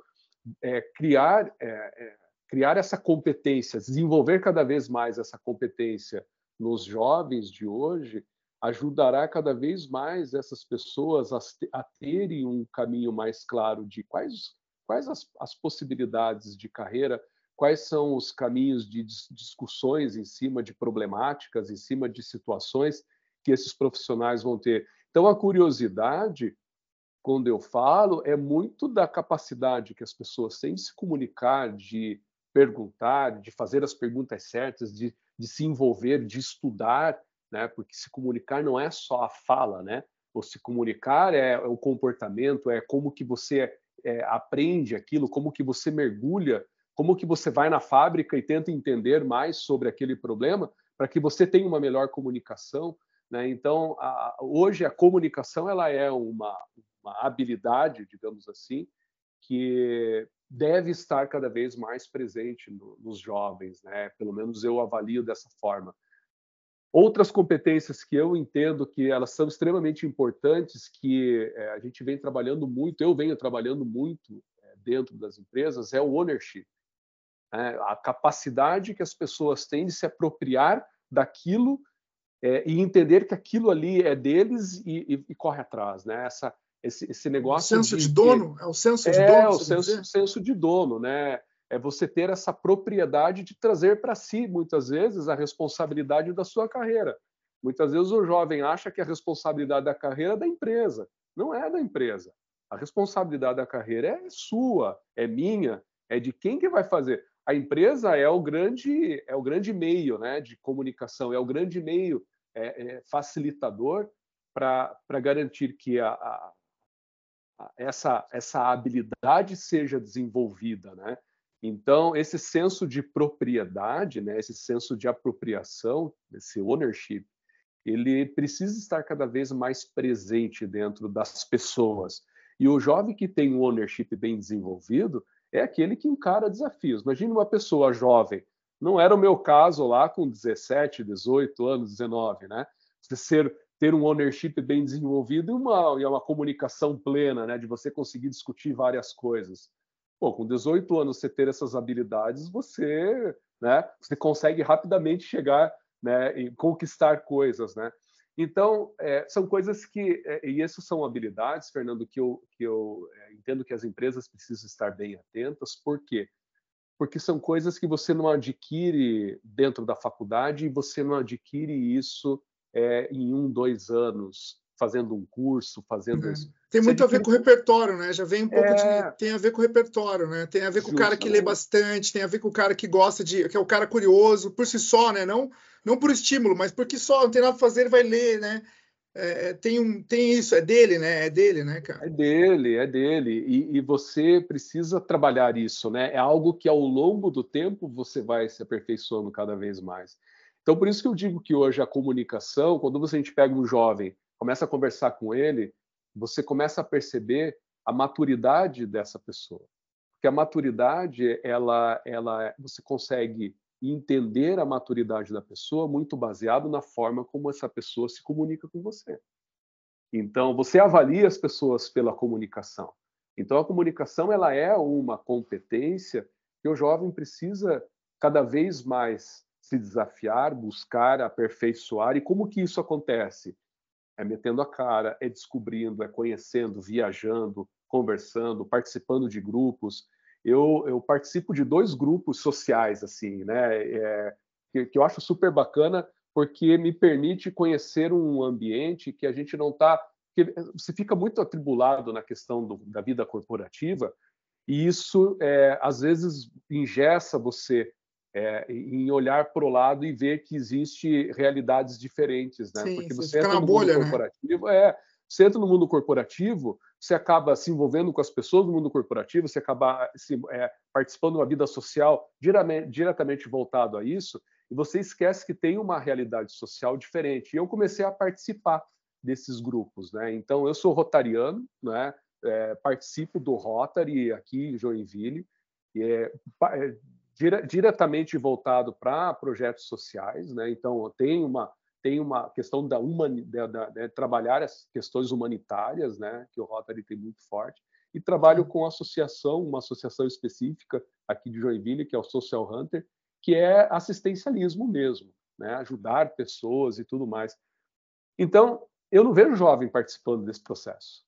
é, criar é, é criar essa competência, desenvolver cada vez mais essa competência nos jovens de hoje ajudará cada vez mais essas pessoas a, terem um caminho mais claro de quais, quais as, as possibilidades de carreira, quais são os caminhos de discussões em cima de problemáticas, em cima de situações que esses profissionais vão ter. Então, a curiosidade, quando eu falo, é muito da capacidade que as pessoas têm de se comunicar, de perguntar, de fazer as perguntas certas, de, de se envolver, de estudar né? Porque se comunicar não é só a fala, né? Ou se comunicar é o comportamento, é como que você é, aprende aquilo, como que você mergulha, como que você vai na fábrica e tenta entender mais sobre aquele problema para que você tenha uma melhor comunicação. Né? Então, a, hoje a comunicação ela é uma, uma habilidade, digamos assim, que deve estar cada vez mais presente no, nos jovens, né? Pelo menos eu avalio dessa forma. Outras competências que eu entendo que elas são extremamente importantes, que é, a gente vem trabalhando muito, eu venho trabalhando muito é, dentro das empresas, é o ownership. É, a capacidade que as pessoas têm de se apropriar daquilo é, e entender que aquilo ali é deles e, e, e corre atrás, né? Essa, esse, esse negócio. O senso de, de dono? É o senso de é, dono? É, o senso, senso de dono, né? É você ter essa propriedade de trazer para si, muitas vezes, a responsabilidade da sua carreira. Muitas vezes o jovem acha que a responsabilidade da carreira é da empresa. Não é da empresa. A responsabilidade da carreira é sua, é minha, é de quem que vai fazer. A empresa é o grande é o grande meio, né, de comunicação, é o grande meio é, é facilitador para garantir que a, a, a, essa essa habilidade seja desenvolvida, né? Então, esse senso de propriedade, né, esse senso de apropriação, esse ownership, ele precisa estar cada vez mais presente dentro das pessoas. E o jovem que tem um ownership bem desenvolvido é aquele que encara desafios. Imagine uma pessoa jovem, não era o meu caso lá com 17, 18 anos, 19, né? Ser, ter um ownership bem desenvolvido e uma, e uma comunicação plena, né? De você conseguir discutir várias coisas. Pô, com 18 anos você ter essas habilidades, você, né, você consegue rapidamente chegar né, e conquistar coisas, né? Então, é, são coisas que, é, e essas são habilidades, Fernando, que eu, que eu é, entendo que as empresas precisam estar bem atentas. Por quê? Porque são coisas que você não adquire dentro da faculdade e você não adquire isso é, em um, dois anos fazendo um curso, fazendo é. isso. Tem muito a ver com o repertório, né? Já vem um pouco é... de. Tem a ver com o repertório, né? Tem a ver com o cara que lê bastante, tem a ver com o cara que gosta de. que é o cara curioso por si só, né? Não, não por estímulo, mas porque só não tem nada a fazer, ele vai ler, né? É, é, tem, um, tem isso, é dele, né? É dele, né, cara? É dele, é dele. E, e, você precisa trabalhar isso, né? É algo que ao longo do tempo você vai se aperfeiçoando cada vez mais. Então, por isso que eu digo que hoje a comunicação, quando você, a gente pega um jovem começa a conversar com ele, você começa a perceber a maturidade dessa pessoa. Porque a maturidade, ela, ela, você consegue entender a maturidade da pessoa muito baseado na forma como essa pessoa se comunica com você. Então, você avalia as pessoas pela comunicação. Então, a comunicação ela é uma competência que o jovem precisa cada vez mais se desafiar, buscar, aperfeiçoar. E como que isso acontece? é metendo a cara, é descobrindo, é conhecendo, viajando, conversando, participando de grupos. Eu, eu participo de dois grupos sociais, assim, né? É, que, que eu acho super bacana, porque me permite conhecer um ambiente que a gente não está. Você fica muito atribulado na questão do, da vida corporativa, e isso, é, às vezes, ingessa você é, em olhar para o lado e ver que existe realidades diferentes, né? Sim, Porque você, entra no bolha, mundo né? corporativo, é, você entra no mundo corporativo, você acaba se envolvendo com as pessoas do mundo corporativo, você acaba se, é, participando de uma vida social diretamente, diretamente voltado a isso, e você esquece que tem uma realidade social diferente. E eu comecei a participar desses grupos, né? Então eu sou rotariano, né? É, participo do Rotary aqui em Joinville. E é, é dire, diretamente voltado para projetos sociais, né? Então tem uma tem uma questão da, humani, da, da, de trabalhar as questões humanitárias, né? Que o Rotary tem muito forte e trabalho com associação, uma associação específica aqui de Joinville, que é o Social Hunter, que é assistencialismo mesmo, né? Ajudar pessoas e tudo mais. Então eu não vejo jovem participando desse processo.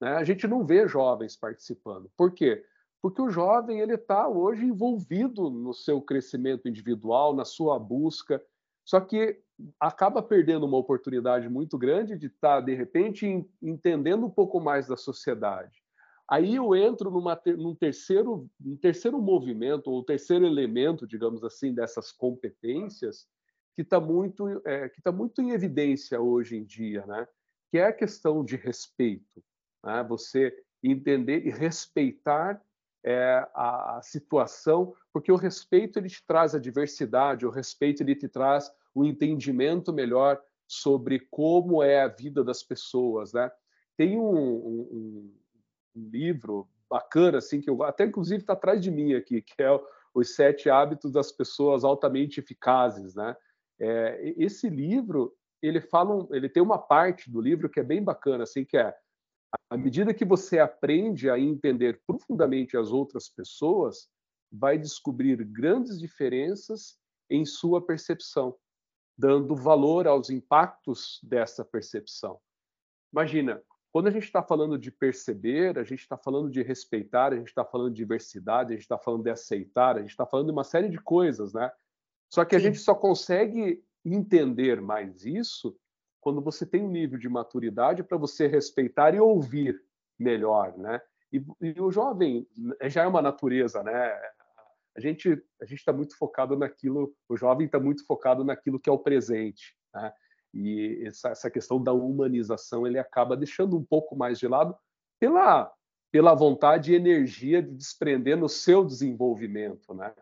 Né? A gente não vê jovens participando. Por quê? Porque o jovem ele está hoje envolvido no seu crescimento individual, na sua busca, só que acaba perdendo uma oportunidade muito grande de estar tá, de repente entendendo um pouco mais da sociedade. Aí eu entro numa, num terceiro, terceiro movimento ou terceiro elemento, digamos assim, dessas competências que está muito, é, que tá muito em evidência hoje em dia, né? Que é a questão de respeito, né? Você entender e respeitar é, a, a, situação, porque o respeito ele te traz a diversidade, o respeito ele te traz o um entendimento melhor sobre como é a vida das pessoas, né? Tem um, um, um livro bacana assim que eu até inclusive está atrás de mim aqui, que é os sete hábitos das pessoas altamente eficazes, né? É, esse livro, ele fala, ele tem uma parte do livro que é bem bacana, assim, que é à medida que você aprende a entender profundamente as outras pessoas, vai descobrir grandes diferenças em sua percepção, dando valor aos impactos dessa percepção. Imagina, quando a gente está falando de perceber, a gente está falando de respeitar, a gente está falando de diversidade, a gente está falando de aceitar, a gente está falando de uma série de coisas, né? Só que a Sim. gente só consegue entender mais isso quando você tem um nível de maturidade para você respeitar e ouvir melhor, né? E, e, o jovem já é uma natureza, né? A gente a gente está muito focado naquilo, o jovem está muito focado naquilo que é o presente, né? E essa, essa questão da humanização ele acaba deixando um pouco mais de lado pela pela vontade e energia de desprender no seu desenvolvimento, né?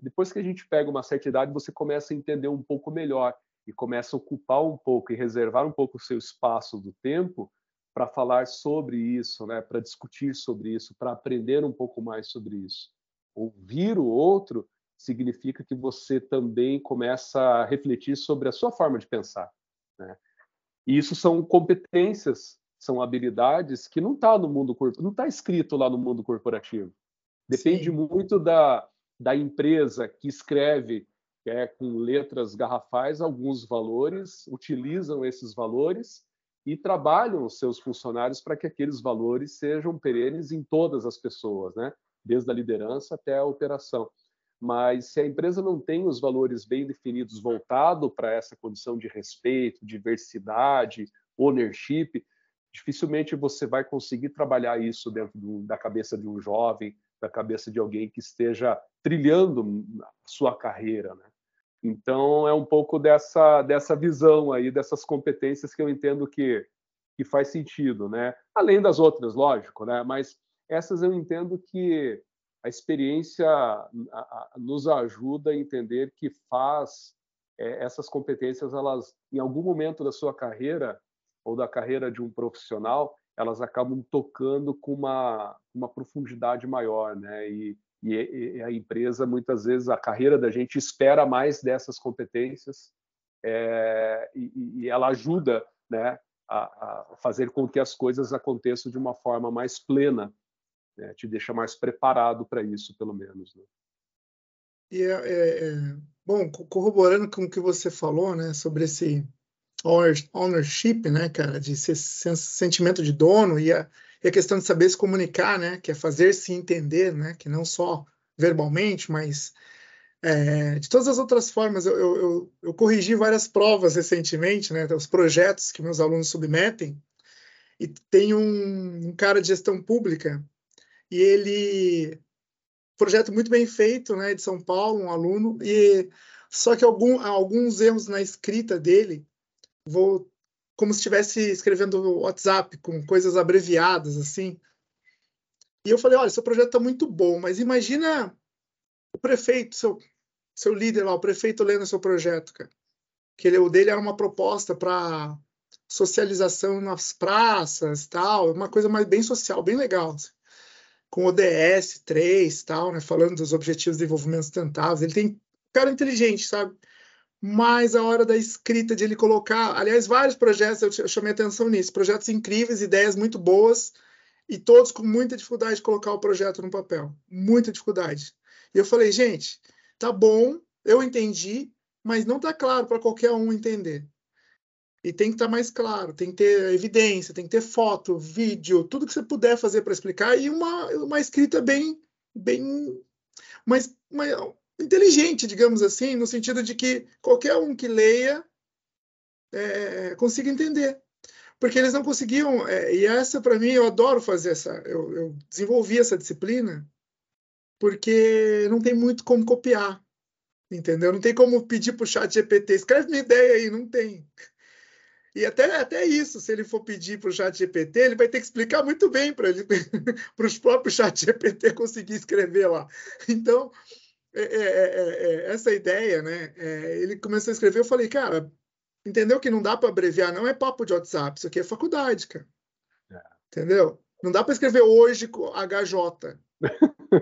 Depois que a gente pega uma certa idade, você começa a entender um pouco melhor e começa a ocupar um pouco e reservar um pouco o seu espaço do tempo para falar sobre isso, né? Para discutir sobre isso, para aprender um pouco mais sobre isso. Ouvir o outro significa que você também começa a refletir sobre a sua forma de pensar. Né? E isso são competências, são habilidades que não está no mundo não está escrito lá no mundo corporativo. Depende Sim. muito da, da empresa que escreve é, com letras garrafais alguns valores, utilizam esses valores e trabalham os seus funcionários para que aqueles valores sejam perenes em todas as pessoas, né? desde a liderança até a operação. Mas se a empresa não tem os valores bem definidos voltado para essa condição de respeito, diversidade, ownership, dificilmente você vai conseguir trabalhar isso dentro da cabeça de um jovem, da cabeça de alguém que esteja trilhando sua carreira. Né? Então, é um pouco dessa, dessa visão aí, dessas competências que eu entendo que, que faz sentido, né? Além das outras, lógico, né? Mas essas eu entendo que a experiência nos ajuda a entender que faz é, essas competências, elas, em algum momento da sua carreira ou da carreira de um profissional, elas acabam tocando com uma, uma profundidade maior, né? E, e, a empresa muitas vezes a carreira da gente espera mais dessas competências é, e, e, ela ajuda, né? A, a, fazer com que as coisas aconteçam de uma forma mais plena né? te deixa mais preparado para isso, pelo menos. Né? E é, é, é, bom, corroborando com o que você falou, né, sobre esse ownership, né, cara, de sentimento de dono e a, e a questão de saber se comunicar, né, que é fazer se entender, né, que não só verbalmente, mas é, de todas as outras formas. Eu, eu, eu, eu, corrigi várias provas recentemente, né, os projetos que meus alunos submetem, e tem um, um cara de gestão pública e ele projeto muito bem feito, né, de São Paulo, um aluno, e só que algum, alguns erros na escrita dele, vou como se estivesse escrevendo WhatsApp com coisas abreviadas assim. E eu falei, olha, seu projeto está muito bom, mas imagina o prefeito, seu seu líder lá, o prefeito lendo seu projeto, cara. Que ele, o dele era uma proposta para socialização nas praças, tal, uma coisa mais bem social, bem legal. Assim com ODS 3 tal, né, falando dos objetivos de desenvolvimento sustentável. Ele tem cara inteligente, sabe? Mas a hora da escrita de ele colocar, aliás, vários projetos eu, chamei atenção nisso, projetos incríveis, ideias muito boas e todos com muita dificuldade de colocar o projeto no papel, muita dificuldade. E eu falei, gente, tá bom, eu entendi, mas não tá claro para qualquer um entender. E tem que estar tá mais claro, tem que ter evidência, tem que ter foto, vídeo, tudo que você puder fazer para explicar e uma, uma escrita bem, bem mais, mais inteligente, digamos assim, no sentido de que qualquer um que leia é, consiga entender. Porque eles não conseguiam, é, e essa para mim eu adoro fazer essa, eu, eu desenvolvi essa disciplina porque não tem muito como copiar, entendeu? Não tem como pedir para o chat GPT, escreve minha ideia aí, não tem. E até, até isso, se ele for pedir para o chat GPT, ele vai ter que explicar muito bem para os próprios chat GPT conseguir escrever lá. Então, é, é, é, é essa ideia, né? É, ele começou a escrever, eu falei, cara, entendeu que não dá para abreviar, não é papo de WhatsApp, isso aqui é faculdade, cara. É. Entendeu? Não dá para escrever hoje com HJ.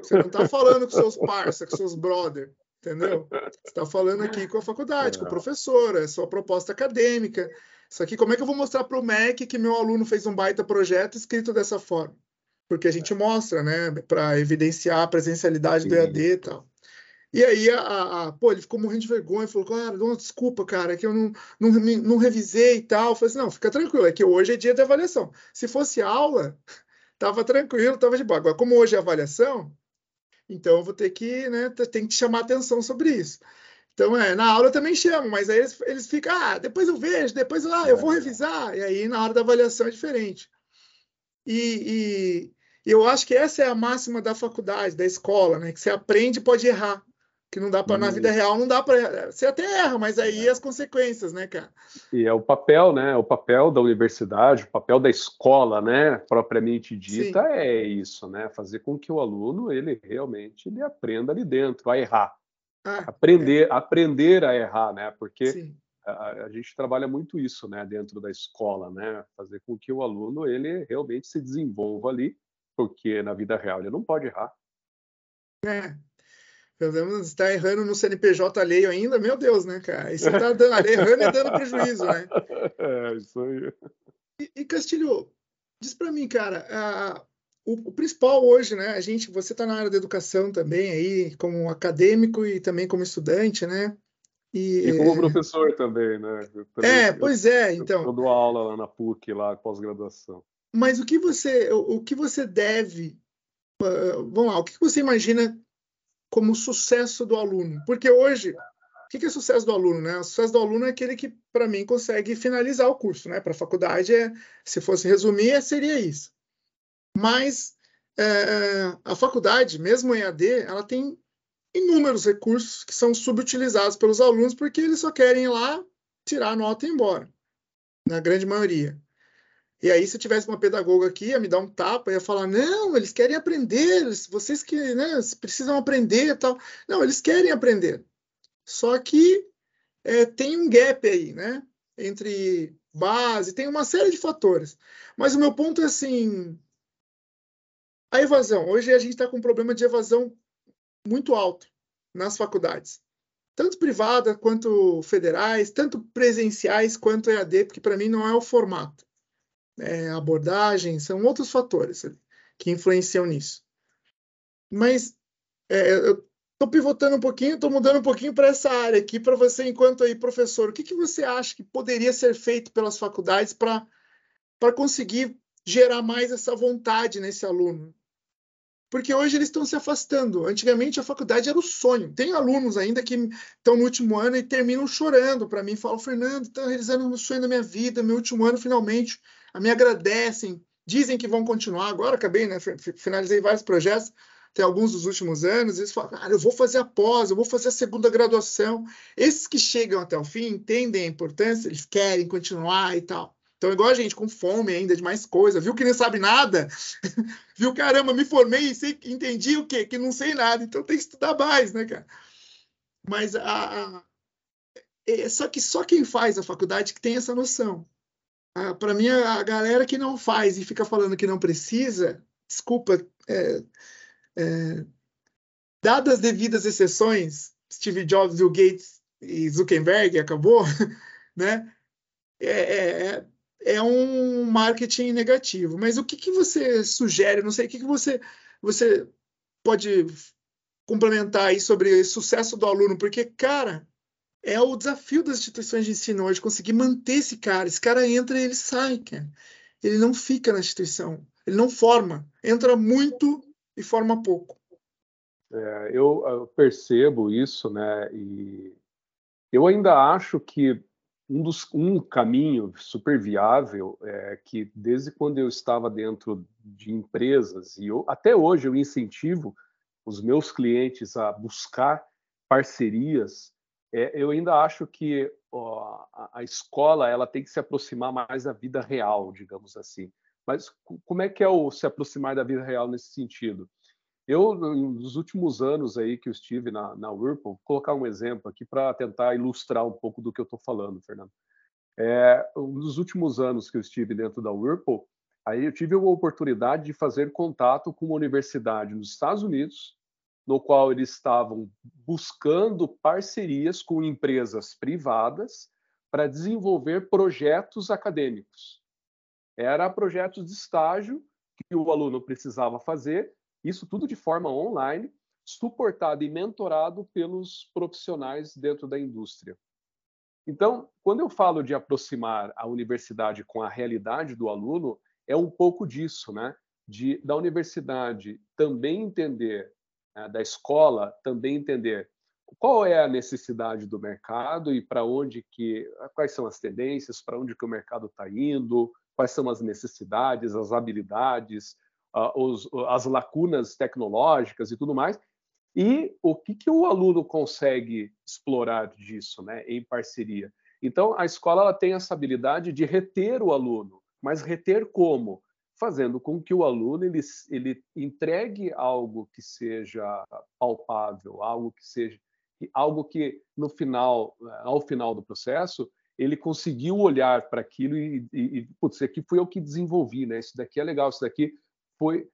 Você não está falando com seus parceiros, com seus brother. Entendeu? Você está falando aqui com a faculdade, com o professor, é sua proposta acadêmica. Isso aqui, como é que eu vou mostrar para o MEC que meu aluno fez um baita projeto escrito dessa forma? Porque a gente mostra, né, para evidenciar a presencialidade Sim. do EAD e tal. E aí, a, a, pô, ele ficou morrendo de vergonha, falou, cara, não, desculpa, cara, que eu não, não, não revisei e tal. Eu falei assim, não, fica tranquilo, é que hoje é dia de avaliação. Se fosse aula, tava tranquilo, tava de boa. Agora, como hoje é avaliação, então eu vou ter que, né, tem que chamar atenção sobre isso. Então, é, na aula eu também chamo, mas aí eles, eles ficam, ah, depois eu vejo, depois ah, eu vou revisar, e aí na hora da avaliação é diferente. E, e eu acho que essa é a máxima da faculdade, da escola, né, que você aprende e pode errar que não dá para na vida real não dá para você até erra mas aí é. as consequências né cara e é o papel né o papel da universidade o papel da escola né propriamente dita Sim. é isso né fazer com que o aluno ele realmente ele aprenda ali dentro a errar ah, aprender é. aprender a errar né porque a, a, gente trabalha muito isso né dentro da escola né fazer com que o aluno ele realmente se desenvolva ali porque na vida real ele não pode errar é, Podemos estar errando no CNPJ alheio ainda, meu Deus, né, cara? Você está dando, errando e dando prejuízo, né? É, isso aí. E, e Castilho, diz para mim, cara, a, o, o, principal hoje, né? A gente, você está na área da educação também aí, como acadêmico e também como estudante, né? E, e como é... professor também, né? Também, é, pois é, então. Eu dou aula lá na PUC, lá, pós-graduação. Mas o que você, o, o que você deve, uh, vamos lá, o que você imagina como sucesso do aluno. Porque hoje, o que é sucesso do aluno? Né? O sucesso do aluno é aquele que, para mim, consegue finalizar o curso. Né? Para a faculdade, é, se fosse resumir, seria isso. Mas é, a faculdade, mesmo em AD, ela tem inúmeros recursos que são subutilizados pelos alunos porque eles só querem ir lá, tirar a nota e ir embora, na grande maioria. E aí, se tivesse uma pedagoga aqui, ia me dar um tapa, ia falar: não, eles querem aprender, vocês que né, precisam aprender tal. Não, eles querem aprender. Só que é, tem um gap aí, né? Entre base, tem uma série de fatores. Mas o meu ponto é assim: a evasão. Hoje a gente está com um problema de evasão muito alto nas faculdades. Tanto privada quanto federais, tanto presenciais quanto EAD, porque para mim não é o formato é, abordagem, são outros fatores que influenciam nisso. Mas é, eu estou pivotando um pouquinho, estou mudando um pouquinho para essa área aqui, para você, enquanto aí professor, o que, que você acha que poderia ser feito pelas faculdades para conseguir gerar mais essa vontade nesse aluno? Porque hoje eles estão se afastando. Antigamente a faculdade era o sonho. Tem alunos ainda que estão no último ano e terminam chorando para mim, falam, Fernando, está realizando um sonho da minha vida, meu último ano finalmente me agradecem, dizem que vão continuar. Agora acabei, né? Finalizei vários projetos, tem alguns dos últimos anos, eles falam, cara, eu vou fazer a pós, eu vou fazer a segunda graduação. Esses que chegam até o fim entendem a importância, eles querem continuar e tal. Então, igual a gente, com fome ainda de mais coisa, viu que nem sabe nada, viu, caramba, me formei e sei, entendi o quê? Que não sei nada, então tem que estudar mais, né, cara? Mas a, a é, só que só quem faz a faculdade que tem essa noção. Ah, para mim, a galera que não faz e fica falando que não precisa, desculpa, é, é, dadas as devidas exceções, Steve Jobs, Bill Gates e Zuckerberg, acabou, né? É, é, é, é, um marketing negativo. Mas o que, que você sugere? Não sei, o que, que você, você pode complementar aí sobre o sucesso do aluno? Porque, cara, é o desafio das instituições de ensino hoje, conseguir manter esse cara. Esse cara entra e ele sai, cara. Ele não fica na instituição, ele não forma. Entra muito e forma pouco. É, eu, eu, percebo isso, né? E eu ainda acho que um, dos, um caminho super viável é que desde quando eu estava dentro de empresas e eu, até hoje eu incentivo os meus clientes a buscar parcerias é, eu ainda acho que ó, a, a, escola ela tem que se aproximar mais da vida real, digamos assim. Mas como é que é o se aproximar da vida real nesse sentido? Eu, nos últimos anos aí que eu estive na, na Whirlpool, vou colocar um exemplo aqui para tentar ilustrar um pouco do que eu estou falando, Fernando. É, nos últimos anos que eu estive dentro da Whirlpool, aí eu tive a oportunidade de fazer contato com uma universidade nos Estados Unidos no qual eles estavam buscando parcerias com empresas privadas para desenvolver projetos acadêmicos. Era projetos de estágio que o aluno precisava fazer, isso tudo de forma online, suportado e mentorado pelos profissionais dentro da indústria. Então, quando eu falo de aproximar a universidade com a realidade do aluno, é um pouco disso, né? De, da universidade também entender? Da escola também entender qual é a necessidade do mercado e para onde que, quais são as tendências, para onde que o mercado está indo, quais são as necessidades, as habilidades, os, as lacunas tecnológicas e tudo mais, e o que, que o aluno consegue explorar disso, né, em parceria. Então, a escola ela tem essa habilidade de reter o aluno, mas reter como? Fazendo com que o aluno ele, ele entregue algo que seja palpável, algo que seja algo que no final, ao final do processo, ele conseguiu olhar para aquilo e, e, e putz, aqui foi eu que desenvolvi, né? Isso daqui é legal, isso daqui foi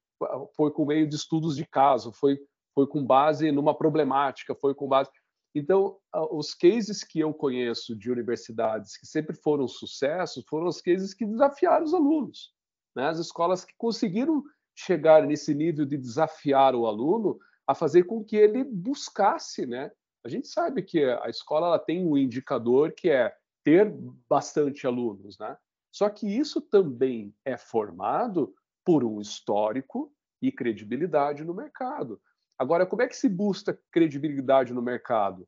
foi com meio de estudos de caso, foi foi com base numa problemática, foi com base. Então, os cases que eu conheço de universidades que sempre foram sucessos foram os cases que desafiaram os alunos. Né? As escolas que conseguiram chegar nesse nível de desafiar o aluno a fazer com que ele buscasse. Né? A gente sabe que a escola ela tem um indicador que é ter bastante alunos. Né? Só que isso também é formado por um histórico e credibilidade no mercado. Agora, como é que se busca credibilidade no mercado?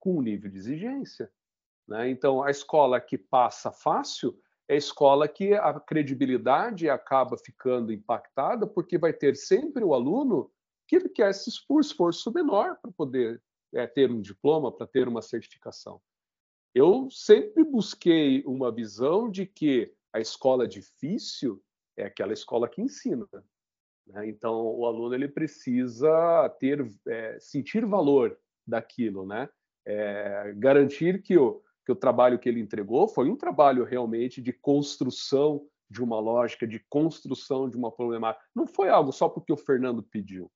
Com um nível de exigência. Né? Então, a escola que passa fácil é escola que a credibilidade acaba ficando impactada, porque vai ter sempre o aluno que quer se expor esforço menor para poder é, ter um diploma, para ter uma certificação. Eu sempre busquei uma visão de que a escola difícil é aquela escola que ensina. Né? Então, o aluno ele precisa ter, é, sentir valor daquilo, né? É, garantir que o, que o trabalho que ele entregou foi um trabalho realmente de construção de uma lógica, de construção de uma problemática. Não foi algo só porque o Fernando pediu.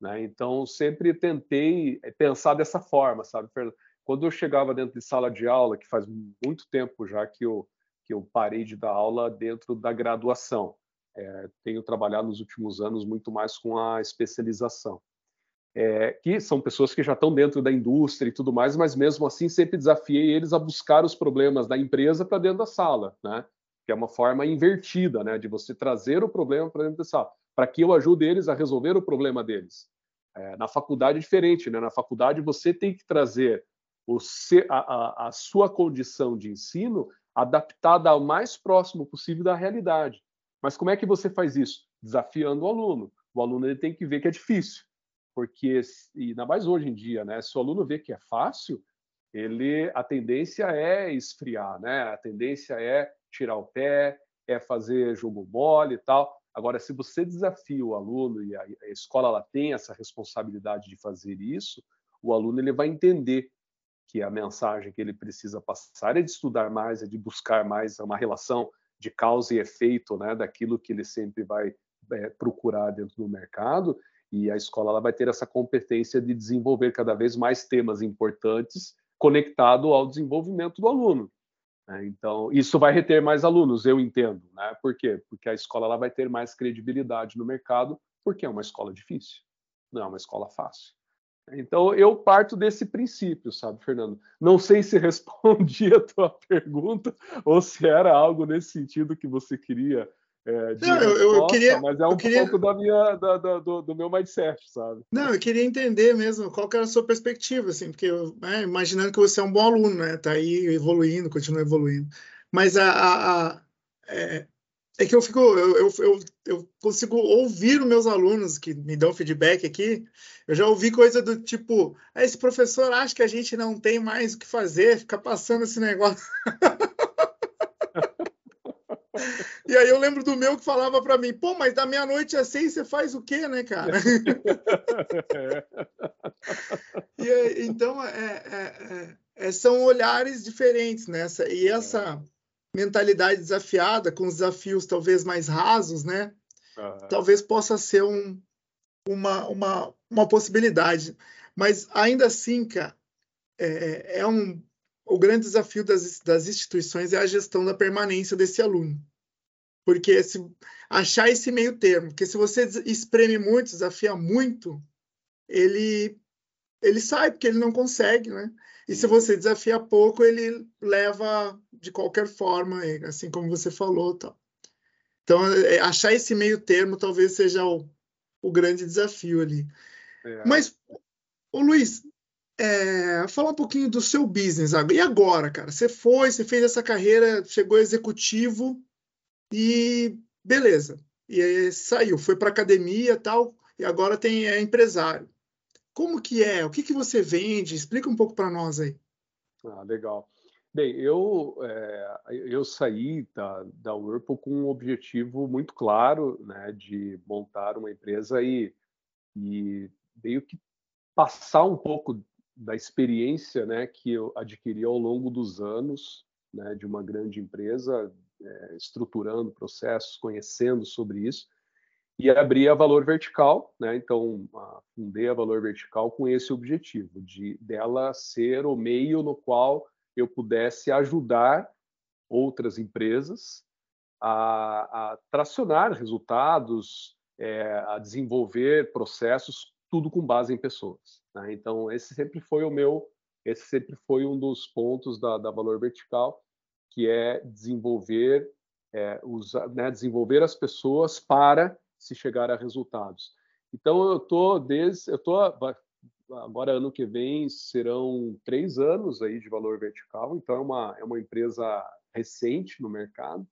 Né? Então, sempre tentei é, pensar dessa forma, sabe, Fernando? Quando eu chegava dentro de sala de aula, que faz muito tempo já que eu, que eu parei de dar aula dentro da graduação, é, tenho trabalhado nos últimos anos muito mais com a especialização. É, que são pessoas que já estão dentro da indústria e tudo mais, mas mesmo assim sempre desafiei eles a buscar os problemas da empresa para dentro da sala, né? Que é uma forma invertida, né? De você trazer o problema para dentro da sala, para que eu ajude eles a resolver o problema deles. É, na faculdade é diferente, né? Na faculdade você tem que trazer o, a, a, a sua condição de ensino adaptada ao mais próximo possível da realidade. Mas como é que você faz isso? Desafiando o aluno. O aluno ele tem que ver que é difícil, porque e ainda mais hoje em dia, né? Se o aluno vê que é fácil, ele a tendência é esfriar, né? A tendência é tirar o pé, é fazer jogo mole e tal. Agora, se você desafia o aluno e a, a escola ela tem essa responsabilidade de fazer isso, o aluno ele vai entender que a mensagem que ele precisa passar é de estudar mais, é de buscar mais uma relação de causa e efeito né, daquilo que ele sempre vai é, procurar dentro do mercado, e a escola ela vai ter essa competência de desenvolver cada vez mais temas importantes conectado ao desenvolvimento do aluno. Né? Então, isso vai reter mais alunos, eu entendo. Né? Por quê? Porque a escola ela vai ter mais credibilidade no mercado, porque é uma escola difícil, não é uma escola fácil. Então, eu parto desse princípio, sabe, Fernando? Não sei se respondi a tua pergunta ou se era algo nesse sentido que você queria é, não, eu, eu, queria, mas é um queria... pouco da minha, da, da, do, do, meu mindset, sabe? Não, eu queria entender mesmo qual era a sua perspectiva, assim, porque eu, né, imaginando que você é um bom aluno, né? Tá aí evoluindo, continua evoluindo. Mas a, a, a é, é que eu fico, eu, eu, eu, eu, consigo ouvir os meus alunos que me dão feedback aqui. Eu já ouvi coisa do tipo: ah, esse professor acha que a gente não tem mais o que fazer, fica passando esse negócio. e aí eu lembro do meu que falava para mim: pô, mas da meia-noite às seis você faz o quê, né, cara? e, então, é, é, é, é, são olhares diferentes nessa. E essa mentalidade desafiada, com os desafios talvez mais rasos, né? Uhum. Talvez possa ser um, uma, uma, uma possibilidade. Mas ainda assim, cara, é, é um, o grande desafio das, das instituições é a gestão da permanência desse aluno. Porque se achar esse meio termo, porque se você espreme muito, desafia muito, ele ele sai porque ele não consegue, né? E se você desafia pouco, ele leva de qualquer forma, assim como você falou, tal. Então, é, achar esse meio termo talvez seja o, o grande desafio ali. É. Mas, o Luiz, é, falar um pouquinho do seu business. E agora, cara? Você foi, você fez essa carreira, chegou executivo e beleza. E saiu, foi para academia tal, e agora tem é empresário. Como que é? O que, que você vende? Explica um pouco para nós aí. Ah, legal. Bem, eu, é, eu saí da, da Whirlpool com um objetivo muito claro, né, de montar uma empresa e, e meio que passar um pouco da experiência, né, que eu adquiri ao longo dos anos, né, de uma grande empresa, é, estruturando processos, conhecendo sobre isso, e abrir a Valor Vertical, né? Então, fundei a Valor Vertical com esse objetivo de dela ser o meio no qual eu pudesse ajudar outras empresas a, a tracionar resultados, é, a desenvolver processos, tudo com base em pessoas. Né? Então, esse sempre foi o meu, esse sempre foi um dos pontos da, da Valor Vertical, que é desenvolver, é, né, desenvolver as pessoas para se chegar a resultados. Então eu tô desde eu tô agora ano que vem serão três anos aí de valor vertical. Então é uma é uma empresa recente no mercado,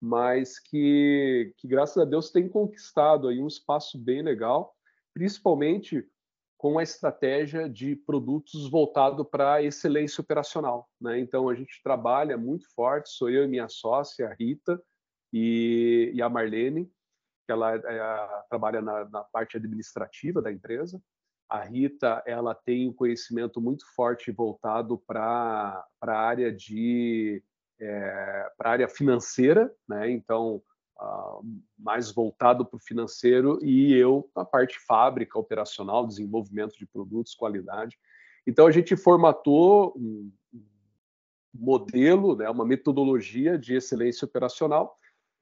mas que que graças a Deus tem conquistado aí um espaço bem legal, principalmente com a estratégia de produtos voltado para excelência operacional. Né? Então, a gente trabalha muito forte, sou eu e minha sócia, a Rita, e, e a Marlene, que ela é, trabalha na, na, parte administrativa da empresa. A Rita ela tem um conhecimento muito forte voltado para a área de é, para a área financeira, né? Então uh, mais voltado para o financeiro e eu na parte fábrica, operacional, desenvolvimento de produtos, qualidade. Então a gente formatou um modelo, né, uma metodologia de excelência operacional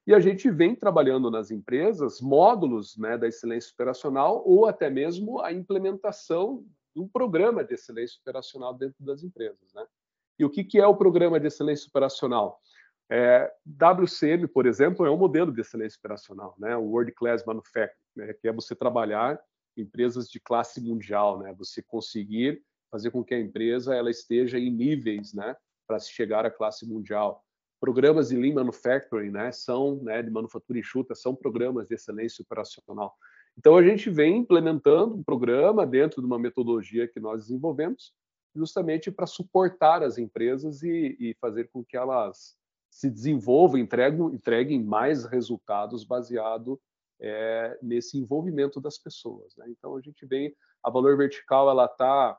e a gente vem trabalhando nas empresas módulos né, da excelência operacional ou até mesmo a implementação de um programa de excelência operacional dentro das empresas. Né? E o que, que é o programa de excelência operacional? É, WCM, por exemplo, é um modelo de excelência operacional, né? o World Class Manufacturing, né? que é você trabalhar empresas de classe mundial, né? você conseguir fazer com que a empresa ela esteja em níveis né? para se chegar à classe mundial programas de Lean Manufacturing, né, são, né, de manufatura enxuta, são programas de excelência operacional. Então, a gente vem implementando um programa dentro de uma metodologia que nós desenvolvemos, justamente para suportar as empresas e, e, fazer com que elas se desenvolvam, entreguem, entreguem mais resultados baseado é, nesse envolvimento das pessoas. Né? Então, a gente vem, a Valor Vertical, ela está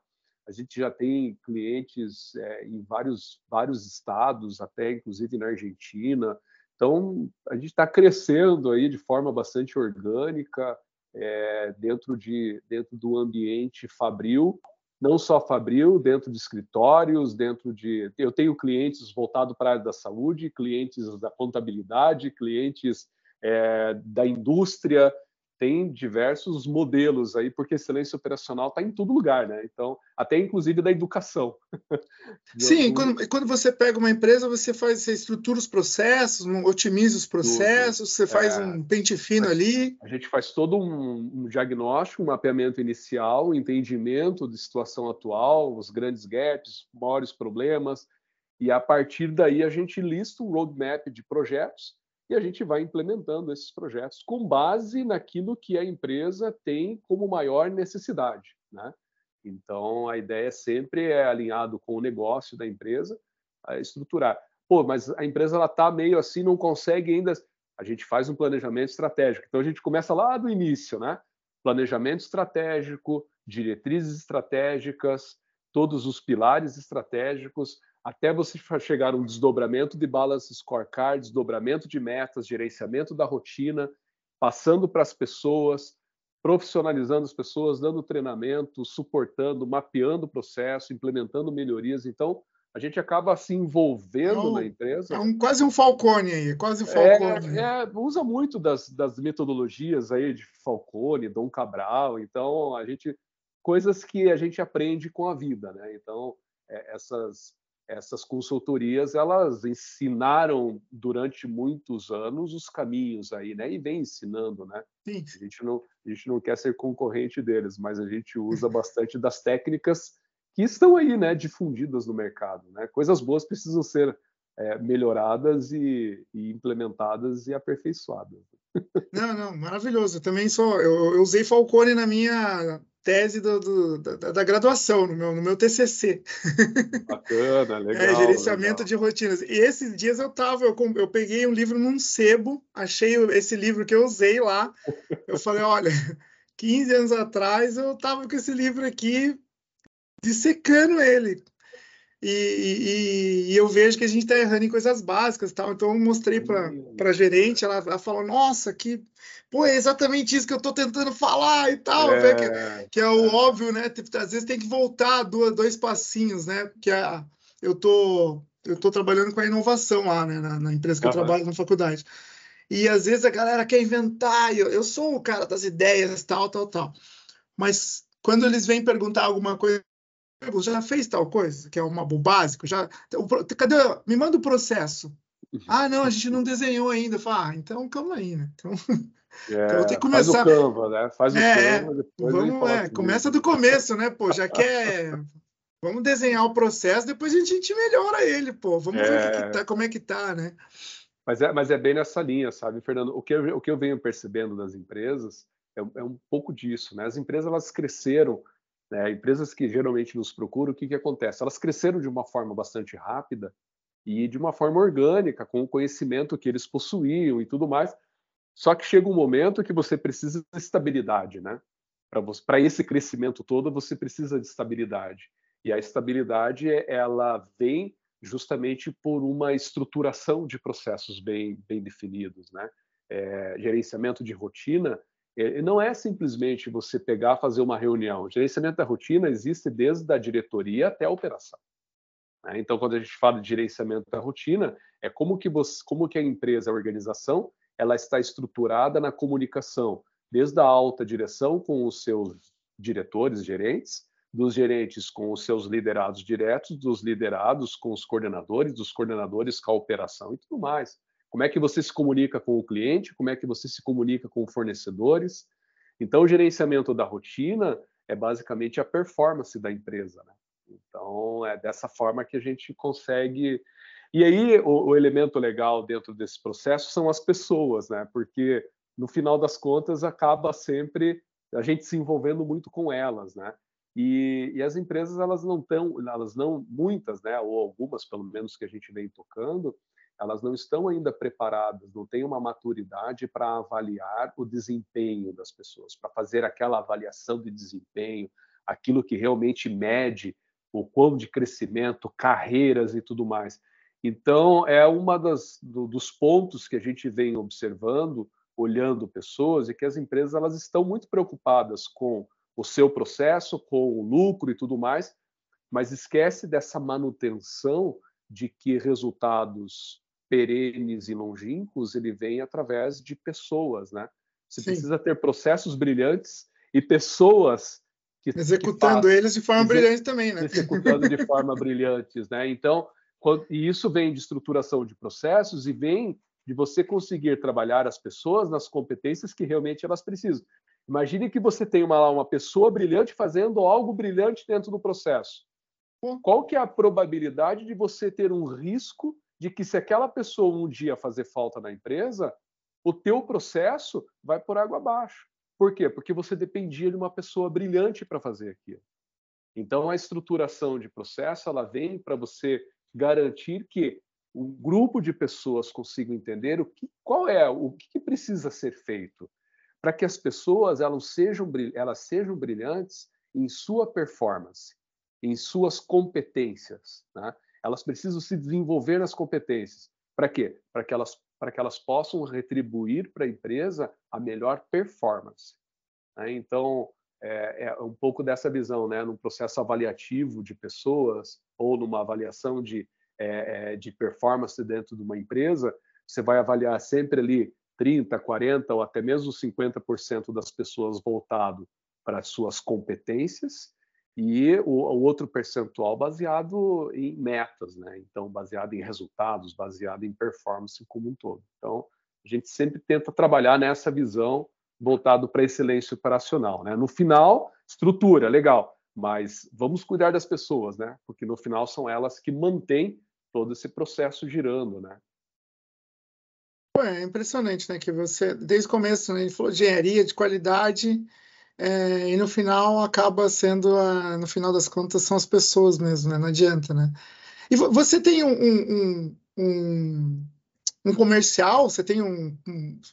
a gente já tem clientes é, em vários, vários estados, até inclusive na Argentina. Então, a gente está crescendo aí de forma bastante orgânica é, dentro, de, dentro do ambiente Fabril, não só Fabril, dentro de escritórios, dentro de... Eu tenho clientes voltados para a área da saúde, clientes da contabilidade, clientes é, da indústria, tem diversos modelos aí, porque excelência operacional está em todo lugar, né? Então, até inclusive da educação. Sim, quando, quando você pega uma empresa, você faz, você estrutura os processos, otimiza os processos, Tudo. você faz é, um pente fino ali. A gente faz todo um, um, diagnóstico, um mapeamento inicial, um entendimento de situação atual, os grandes gaps, maiores problemas, e a partir daí a gente lista um roadmap de projetos e a gente vai implementando esses projetos com base naquilo que a empresa tem como maior necessidade. Né? Então, a ideia sempre é alinhado com o negócio da empresa, estruturar. Pô, mas a empresa está meio assim, não consegue ainda. A gente faz um planejamento estratégico. Então, a gente começa lá do início, né? Planejamento estratégico, diretrizes estratégicas, todos os pilares estratégicos, até você chegar um desdobramento de balance scorecard, desdobramento de metas, gerenciamento da rotina, passando para as pessoas, profissionalizando as pessoas, dando treinamento, suportando, mapeando o processo, implementando melhorias. Então, a gente acaba se envolvendo é um, na empresa. É um, quase um Falcone aí, quase um Falcone. É, é, usa muito das, das, metodologias aí de Falcone, Dom Cabral. Então, a gente coisas que a gente aprende com a vida, né? Então, é, essas essas consultorias elas ensinaram durante muitos anos os caminhos aí, né? E vem ensinando, né? Sim. A gente não a gente não quer ser concorrente deles, mas a gente usa bastante das técnicas que estão aí, né? Difundidas no mercado, né? Coisas boas precisam ser é, melhoradas e, e, implementadas e aperfeiçoadas. Não, não, maravilhoso. Eu também sou. Eu, eu usei Falcone na minha tese do, do, da, da, graduação, no meu, no meu TCC. Bacana, é, legal. É, gerenciamento legal. de rotinas. E esses dias eu tava, eu, eu peguei um livro num sebo, achei esse livro que eu usei lá. Eu falei, olha, 15 anos atrás eu tava com esse livro aqui dissecando ele. E, e, e, eu vejo que a gente está errando em coisas básicas, tal. Então eu mostrei para a gerente, ela, ela, falou: Nossa, que pô, é exatamente isso que eu estou tentando falar e tal, é, que, que, é o é. óbvio, né? Tipo, às vezes tem que voltar dois, dois passinhos, né? Que é, eu tô eu tô trabalhando com a inovação lá, né? Na, na empresa que eu trabalho na faculdade. E às vezes a galera quer inventar, eu, eu sou o cara das ideias, tal, tal, tal. Mas quando eles vêm perguntar alguma coisa já fez tal coisa, que é uma, básico? Já, cadê? Me manda o processo. Ah, não, a gente não desenhou ainda. Fala, ah, então calma aí, né? Então, é, então tem que começar. Faz o Canva, né? Faz o é, Canva, vamos, é, começa do começo, né? Pô, já quer. vamos desenhar o processo, depois a gente melhora ele, pô. Vamos é... ver que tá, como é que tá, né? Mas é, mas é bem nessa linha, sabe, Fernando? O que eu, o que eu venho percebendo das empresas é, é um pouco disso, né? As empresas elas cresceram né? Empresas que geralmente nos procuram, o que, que acontece? Elas cresceram de uma forma bastante rápida e de uma forma orgânica, com o conhecimento que eles possuíam e tudo mais. Só que chega um momento que você precisa de estabilidade, né? Para esse crescimento todo, você precisa de estabilidade. E a estabilidade, ela vem justamente por uma estruturação de processos bem, bem definidos, né? É, gerenciamento de rotina é, não é simplesmente você pegar, fazer uma reunião. O gerenciamento da rotina existe desde a diretoria até a operação. Né? Então, quando a gente fala de gerenciamento da rotina, é como que, você, como que a empresa, a organização, ela está estruturada na comunicação, desde a alta direção com os seus diretores, gerentes, dos gerentes com os seus liderados diretos, dos liderados com os coordenadores, dos coordenadores com a operação e tudo mais. Como é que você se comunica com o cliente? Como é que você se comunica com fornecedores? Então, o gerenciamento da rotina é basicamente a performance da empresa. Né? Então, é dessa forma que a gente consegue. E aí, o, o, elemento legal dentro desse processo são as pessoas, né? Porque no final das contas acaba sempre a gente se envolvendo muito com elas, né? E, e as empresas elas não estão, elas não muitas, né? Ou algumas, pelo menos que a gente vem tocando, elas não estão ainda preparadas, não têm uma maturidade para avaliar o desempenho das pessoas, para fazer aquela avaliação de desempenho, aquilo que realmente mede o quão de crescimento, carreiras e tudo mais. Então, é uma das do, dos pontos que a gente vem observando, olhando pessoas, e que as empresas elas estão muito preocupadas com o seu processo, com o lucro e tudo mais, mas esquece dessa manutenção de que resultados perenes e longínquos, ele vem através de pessoas, né? Você Sim. precisa ter processos brilhantes e pessoas que executando que eles de forma brilhante também, né? Executando de forma brilhantes, né? Então, quando, e isso vem de estruturação de processos e vem de você conseguir trabalhar as pessoas nas competências que realmente elas precisam. Imagine que você tem uma, uma pessoa brilhante fazendo algo brilhante dentro do processo. Qual que é a probabilidade de você ter um risco de que se aquela pessoa um dia fazer falta na empresa, o teu processo vai por água abaixo. Por quê? Porque você dependia de uma pessoa brilhante para fazer aquilo. Então a estruturação de processo ela vem para você garantir que um grupo de pessoas consiga entender o que, qual é o que precisa ser feito para que as pessoas elas sejam elas sejam brilhantes em sua performance, em suas competências, né? Elas precisam se desenvolver nas competências. Para quê? Para que elas para que elas possam retribuir para a empresa a melhor performance. Né? Então, é, é, um pouco dessa visão, né? num processo avaliativo de pessoas ou numa avaliação de, é, é de performance dentro de uma empresa, você vai avaliar sempre ali 30, 40 ou até mesmo 50% das pessoas voltado para as suas competências e o, o, outro percentual baseado em metas, né? Então, baseado em resultados, baseado em performance como um todo. Então, a gente sempre tenta trabalhar nessa visão voltado para excelência operacional, né? No final, estrutura, legal, mas vamos cuidar das pessoas, né? Porque no final são elas que mantêm todo esse processo girando, né? É impressionante, né? Que você, desde o começo, né, ele falou de engenharia, de qualidade, é, e no final acaba sendo, a, no final das contas, são as pessoas mesmo, né? Não adianta, né? E você tem um, um, um, um comercial? Você tem um,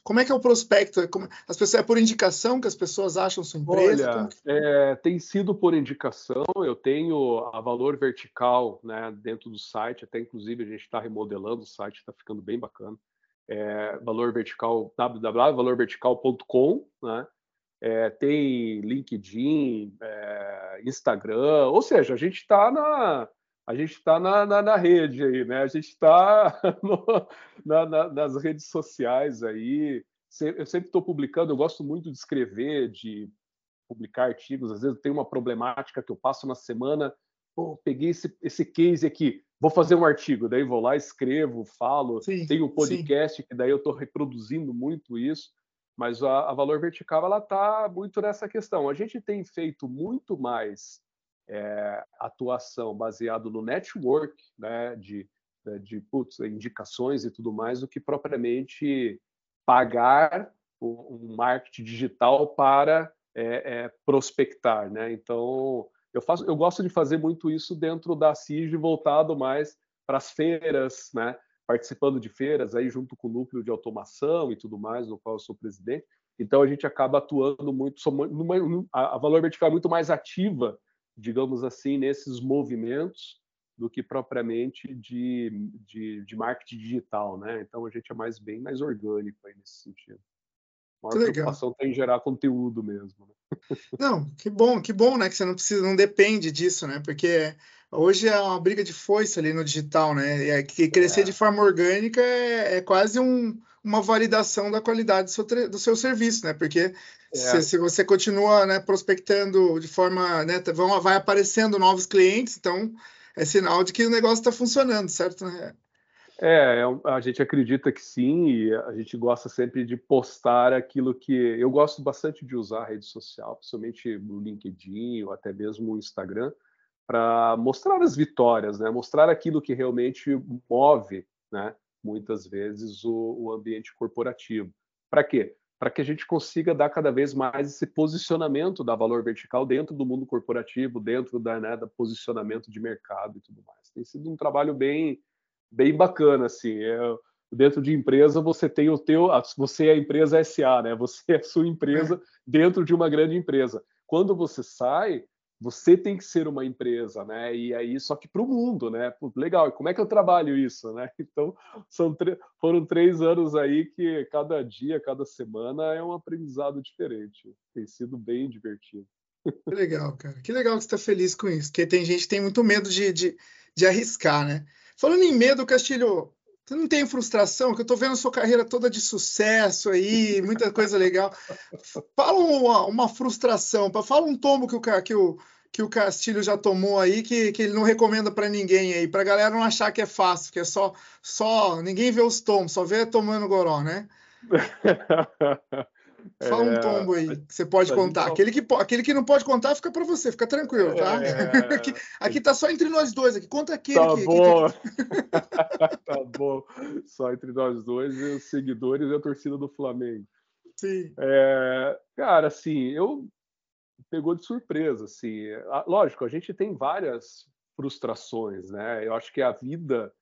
Como é que é o prospecto? É como, as pessoas, é por indicação que as pessoas acham sua empresa? Olha, que... é, tem sido por indicação. Eu tenho a Valor Vertical né, dentro do site, até inclusive a gente está remodelando o site, está ficando bem bacana é, Valor Vertical, www.valorvertical.com, né? É, tem LinkedIn, é, Instagram, ou seja, a gente está na a gente está na, na, na, rede aí, né? A gente está na, na, nas redes sociais aí. Eu sempre estou publicando, eu gosto muito de escrever, de publicar artigos. Às vezes tem uma problemática que eu passo na semana, pô, peguei esse, esse case aqui, vou fazer um artigo, daí vou lá, escrevo, falo, sim, tem um podcast sim. que daí eu estou reproduzindo muito isso, mas a, a Valor Vertical ela está muito nessa questão. A gente tem feito muito mais é, atuação baseado no network, né, de, de putz, indicações e tudo mais, do que propriamente pagar um marketing digital para é, é, prospectar, né? Então eu, faço, eu gosto de fazer muito isso dentro da CIG, voltado mais para as feiras, né? Participando de feiras aí junto com o núcleo de automação e tudo mais, no qual eu sou presidente. Então a gente acaba atuando muito, numa, a Valor Vertical é muito mais ativa, digamos assim, nesses movimentos do que propriamente de, de, de marketing digital, né? Então a gente é mais bem mais orgânico aí nesse sentido. A maior preocupação tem em gerar conteúdo mesmo. Né? Não, que bom, que bom, né? Que você não precisa, não depende disso, né? Porque hoje é uma briga de foice ali no digital, né? É que crescer é. de forma orgânica é, é quase um, uma validação da qualidade do seu, do seu serviço, né? Porque é. se, se, você continua né, prospectando de forma, né, vão, vai aparecendo novos clientes, então é sinal de que o negócio está funcionando, certo? Né? É, é a gente acredita que sim, e a gente gosta sempre de postar aquilo que. Eu gosto bastante de usar a rede social, principalmente no LinkedIn ou até mesmo no Instagram, para mostrar as vitórias, né? mostrar aquilo que realmente move, né? muitas vezes, o, o ambiente corporativo. Para quê? Para que a gente consiga dar cada vez mais esse posicionamento da valor vertical dentro do mundo corporativo, dentro da, né, da posicionamento de mercado e tudo mais. Tem sido um trabalho bem bem bacana, assim. É, dentro de empresa você tem o teu, você é a empresa SA, né? Você é a sua empresa é. dentro de uma grande empresa. Quando você sai, você tem que ser uma empresa, né? E aí só que para o mundo, né? legal. E como é que eu trabalho isso, né? Então são foram três anos aí que cada dia, cada semana é um aprendizado diferente. Tem sido bem divertido. Que legal, cara. Que legal que você está feliz com isso. Porque tem gente que tem muito medo de, de, de arriscar, né? Falando em medo, Castilho, você não tem frustração? Que eu estou vendo sua carreira toda de sucesso aí, muita coisa legal. Fala uma, uma frustração, fala um tombo que o, que o, que o Castilho já tomou aí, que, que ele não recomenda para ninguém aí, para galera não achar que é fácil, que é só, só ninguém vê os tombos, só vê tomando goró, né? Fala um é, tombo aí que você pode contar. Aquele que, aquele que não pode contar, fica para você, fica tranquilo, tá? É... aqui, aqui tá só entre nós dois aqui. Conta aquele tá que, bom. Que... tá bom. Só entre nós dois e os seguidores e a torcida do Flamengo. Sim. É, cara, assim, eu pegou de surpresa, assim. Lógico, a gente tem várias frustrações, né? Eu acho que a vida,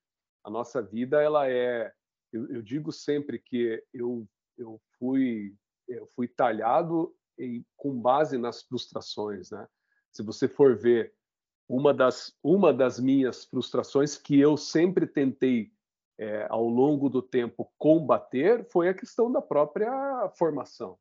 a nossa vida, ela é. Eu, eu digo sempre que eu, eu fui eu fui talhado em, com base nas frustrações, né? Se você for ver uma das uma das minhas frustrações que eu sempre tentei é, ao longo do tempo combater foi a questão da própria formação,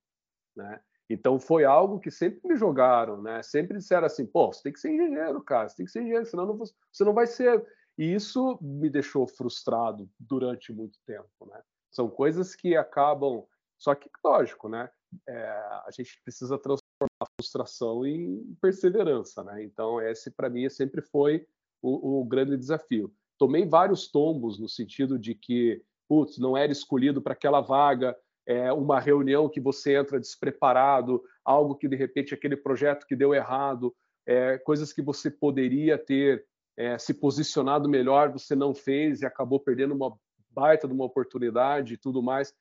né? Então foi algo que sempre me jogaram, né? Sempre disseram assim, pô, você tem que ser engenheiro, cara, você tem que ser engenheiro, senão não, você não vai ser. E isso me deixou frustrado durante muito tempo, né? São coisas que acabam. Só que, lógico, né? É, a gente precisa transformar a frustração em perseverança, né? Então, esse para mim sempre foi o, o grande desafio. Tomei vários tombos no sentido de que, putz, não era escolhido para aquela vaga, é, uma reunião que você entra despreparado, algo que de repente aquele projeto que deu errado, é, coisas que você poderia ter é, se posicionado melhor, você não fez e acabou perdendo uma baita de uma oportunidade e tudo mais.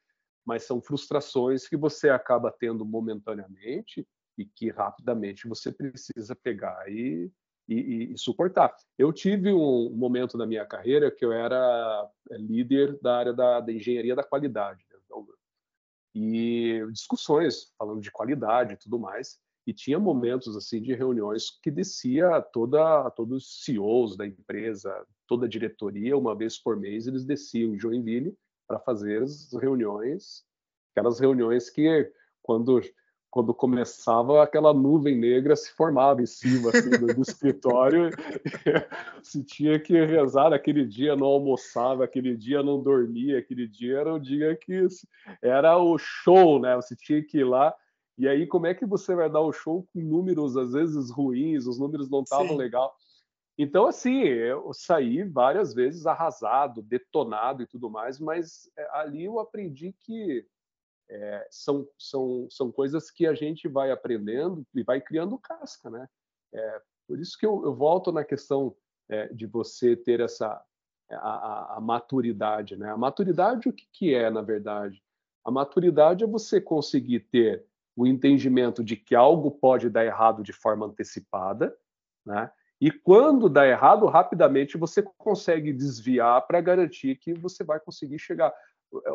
Mas são frustrações que você acaba tendo momentaneamente e que rapidamente você precisa pegar e, e, e suportar. Eu tive um momento na minha carreira que eu era é, líder da área da, da engenharia da qualidade. Né? e discussões falando de qualidade e tudo mais. E tinha momentos assim de reuniões que descia toda todos os CEOs da empresa, toda a diretoria, uma vez por mês eles desciam em Joinville para fazer as reuniões, aquelas reuniões que quando quando começava aquela nuvem negra se formava em cima assim, do escritório se tinha que rezar aquele dia não almoçava aquele dia não dormia aquele dia era o dia que era o show né? Você tinha que ir lá. E aí como é que você vai dar o show com números às vezes ruins os números não estavam legal então assim eu saí várias vezes arrasado detonado e tudo mais mas é, ali eu aprendi que é, são, são, são coisas que a gente vai aprendendo e vai criando casca, né? É, por isso que eu, eu volto na questão é, de você ter essa a, a, a, maturidade, né? A maturidade o que, que é, na verdade? A maturidade é você conseguir ter o entendimento de que algo pode dar errado de forma antecipada, né? E quando dá errado, rapidamente você consegue desviar para garantir que você vai conseguir chegar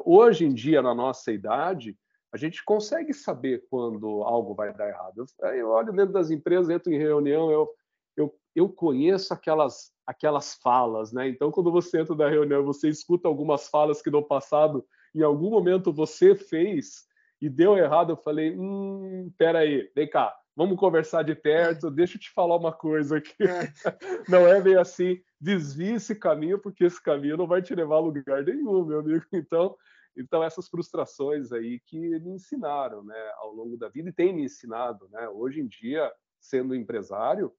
hoje em dia, na nossa idade, a gente consegue saber quando algo vai dar errado. Eu, eu olho dentro das empresas, entro em reunião, eu, eu, eu conheço aquelas, aquelas falas, né? Então, quando você entra na reunião, você escuta algumas falas que no passado, em algum momento, você fez e deu errado. Eu falei, hum, peraí, vem cá, vamos conversar de perto, deixa eu te falar uma coisa aqui. É. Não é bem assim, desvie esse caminho, porque esse caminho não vai te levar a lugar nenhum, meu amigo. Então, então essas frustrações aí que me ensinaram, né, ao longo da vida e tem me ensinado, né? Hoje em dia, sendo empresário,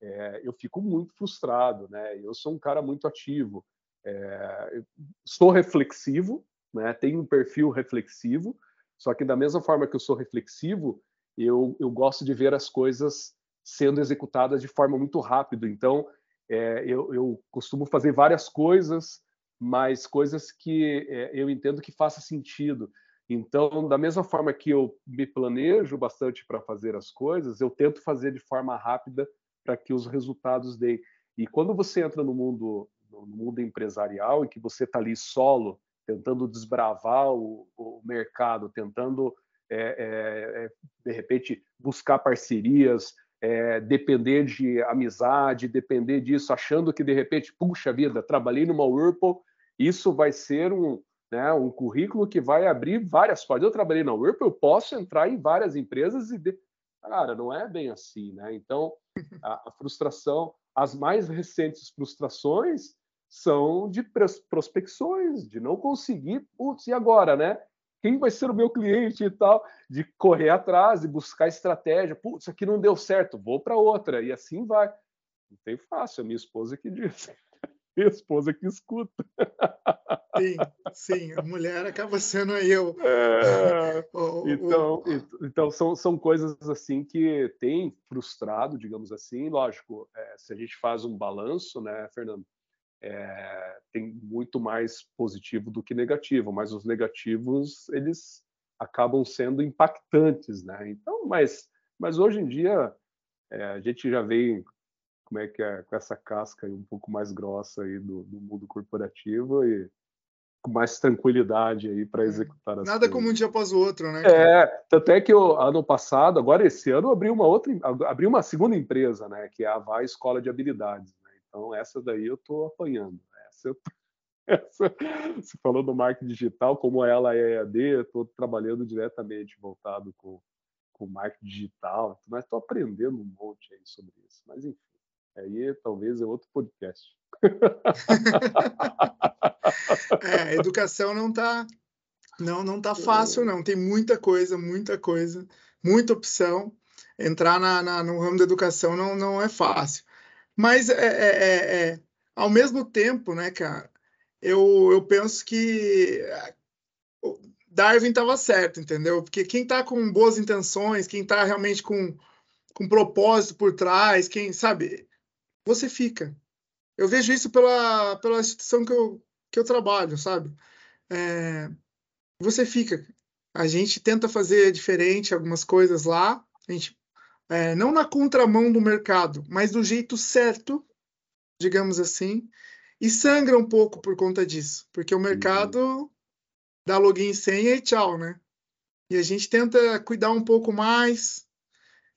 é, eu fico muito frustrado, né? Eu sou um cara muito ativo, é, sou reflexivo, né? Tenho um perfil reflexivo, só que da mesma forma que eu sou reflexivo, eu, eu gosto de ver as coisas sendo executadas de forma muito rápida. Então, é, eu, eu, costumo fazer várias coisas, mas coisas que é, eu entendo que faça sentido. Então, da mesma forma que eu me planejo bastante para fazer as coisas, eu tento fazer de forma rápida para que os resultados deem. E quando você entra no mundo no mundo empresarial e que você está ali solo, tentando desbravar o, o mercado, tentando é, é, é, de repente, buscar parcerias, é, depender de amizade, depender disso, achando que, de repente, puxa vida, trabalhei numa Whirlpool, isso vai ser um, né, um currículo que vai abrir várias portas. Eu trabalhei na Whirlpool, eu posso entrar em várias empresas e... De... Cara, não é bem assim, né? Então, a, a frustração, as mais recentes frustrações são de prospecções, de não conseguir, putz, e agora, né? Quem vai ser o meu cliente e tal, de correr atrás, de buscar estratégia. Putz, isso aqui não deu certo, vou para outra. E assim vai. Não tem fácil, a minha esposa que diz. Minha esposa que escuta. Sim, sim, a mulher acaba sendo eu. É, então, então são, são coisas assim que tem frustrado, digamos assim. Lógico, é, se a gente faz um balanço, né, Fernando? É, tem muito mais positivo do que negativo, mas os negativos eles acabam sendo impactantes, né? Então, mas, mas hoje em dia é, a gente já vem como é que é com essa casca um pouco mais grossa aí do, do mundo corporativo e com mais tranquilidade aí para é, executar as Nada coisas. como um dia após o outro, né? É, tanto é que eu, ano passado, agora esse ano, eu abri uma outra, abri uma segunda empresa, né? Que é a VAI Escola de Habilidades. Então, essa daí eu estou apanhando. Essa, essa você falou do marketing digital, como ela é EAD, eu estou trabalhando diretamente voltado com, com marketing digital, mas estou aprendendo um monte aí sobre isso. Mas enfim, aí talvez é outro podcast. é, educação não está não não tá fácil não. Tem muita coisa, muita coisa, muita opção. Entrar na, na no ramo da educação não não é fácil. Mas é, é, é, é ao mesmo tempo, né, cara? Eu, eu penso que Darwin estava certo, entendeu? Porque quem está com boas intenções, quem está realmente com, com propósito por trás, quem sabe, você fica. Eu vejo isso pela, pela instituição que eu, que eu trabalho, sabe? É, você fica. A gente tenta fazer diferente algumas coisas lá, a gente, é, não na contramão do mercado, mas do jeito certo, digamos assim, e sangra um pouco por conta disso, porque o mercado dá login e senha e tchau, né? E a gente tenta cuidar um pouco mais,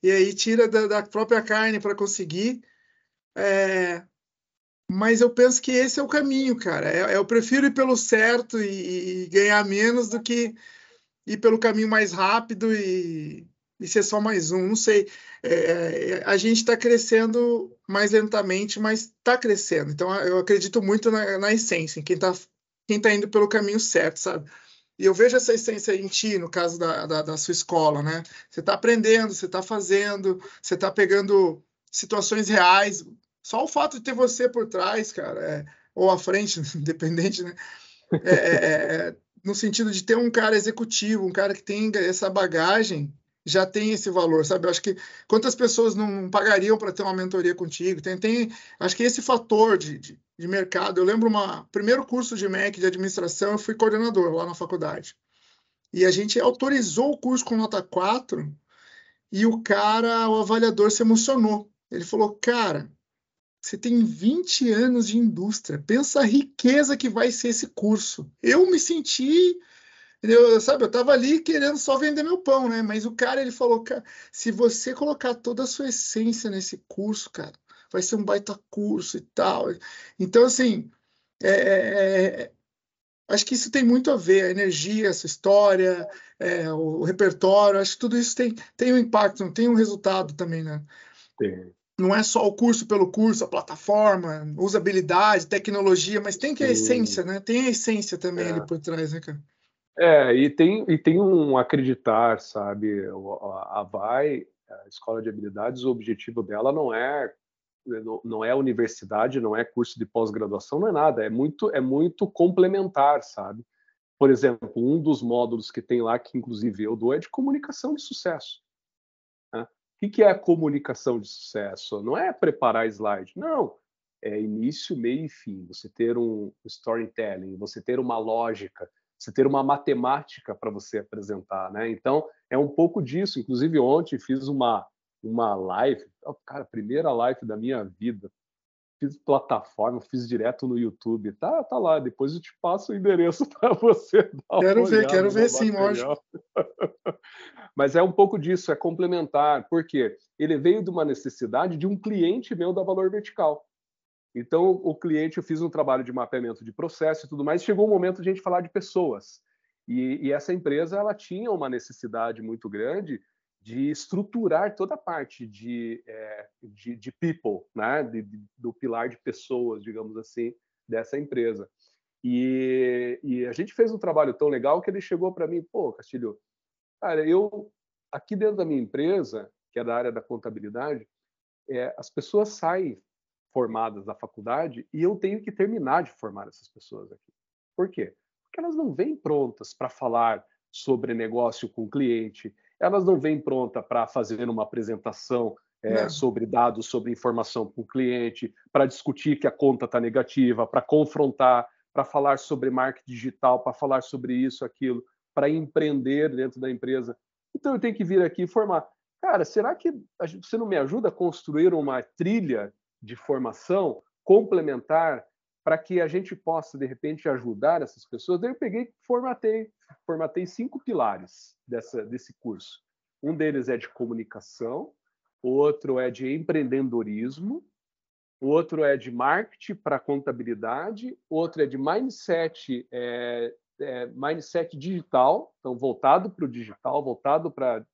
e aí tira da, da própria carne para conseguir. É, mas eu penso que esse é o caminho, cara. É, eu prefiro ir pelo certo e, e, ganhar menos do que ir pelo caminho mais rápido e, e ser só mais um. Não sei. É, é a gente está crescendo mais lentamente, mas está crescendo. Então eu acredito muito na, na essência, em quem está quem está indo pelo caminho certo, sabe? E eu vejo essa essência em ti, no caso da, da, da sua escola, né? Você está aprendendo, você está fazendo, você está pegando situações reais. Só o fato de ter você por trás, cara, é, ou à frente, independente, né? É, é, é, no sentido de ter um cara executivo, um cara que tenha essa bagagem, já tem esse valor, sabe? Eu acho que quantas pessoas não pagariam para ter uma mentoria contigo? Tem, tem, acho que esse fator de, de, de mercado. Eu lembro uma primeiro curso de MEC de administração, eu fui coordenador lá na faculdade. E a gente autorizou o curso com nota 4 e o cara, o avaliador se emocionou. Ele falou: "Cara, você tem 20 anos de indústria. Pensa a riqueza que vai ser esse curso". Eu me senti eu, sabe, eu tava ali querendo só vender meu pão, né? Mas o cara, ele falou, cara, se você colocar toda a sua essência nesse curso, cara, vai ser um baita curso e tal. Então, assim, é, é, é acho que isso tem muito a ver, a energia, a sua história, é, o, o, repertório, acho que tudo isso tem, tem um impacto, tem um resultado também, né? Sim. Não é só o curso pelo curso, a plataforma, usabilidade, tecnologia, mas tem que a essência, né? Tem a essência também ali é. por trás, né, cara? É, e tem, e tem um acreditar, sabe? A VAI, a Escola de Habilidades, o objetivo dela não é não é universidade, não é curso de pós-graduação, não é nada, é muito é muito complementar, sabe? Por exemplo, um dos módulos que tem lá, que inclusive eu dou, é de comunicação de sucesso. Né? O que é comunicação de sucesso? Não é preparar slide, não. É início, meio e fim. Você ter um storytelling, você ter uma lógica, você ter uma matemática para você apresentar, né? Então, é um pouco disso. Inclusive, ontem fiz uma, uma live, cara, primeira live da minha vida. Fiz plataforma, fiz direto no YouTube. Tá, tá lá. Depois eu te passo o endereço para você. quero ver, quero ver sim, lógico. Mas é um pouco disso, é complementar. Por quê? Ele veio de uma necessidade de um cliente meu da Valor Vertical. Então, o cliente, eu fiz um trabalho de mapeamento de processo e tudo mais, chegou o momento de a gente falar de pessoas. E, e, essa empresa, ela tinha uma necessidade muito grande de estruturar toda a parte de, é, de, de, people, né? De, de, do pilar de pessoas, digamos assim, dessa empresa. E, e a gente fez um trabalho tão legal que ele chegou para mim, pô, Castilho, cara, eu, aqui dentro da minha empresa, que é da área da contabilidade, é, as pessoas saem formadas da faculdade e eu tenho que terminar de formar essas pessoas aqui. Por quê? Porque elas não vêm prontas para falar sobre negócio com o cliente, elas não vêm prontas para fazer uma apresentação é, sobre dados, sobre informação com o cliente, para discutir que a conta está negativa, para confrontar, para falar sobre marketing digital, para falar sobre isso, aquilo, para empreender dentro da empresa. Então eu tenho que vir aqui e formar. Cara, será que você não me ajuda a construir uma trilha de formação complementar para que a gente possa, de repente, ajudar essas pessoas. Daí eu peguei formatei, formatei cinco pilares dessa, desse curso. Um deles é de comunicação, outro é de empreendedorismo, outro é de marketing para contabilidade, outro é de mindset, é, é, mindset digital, então voltado para o digital, voltado para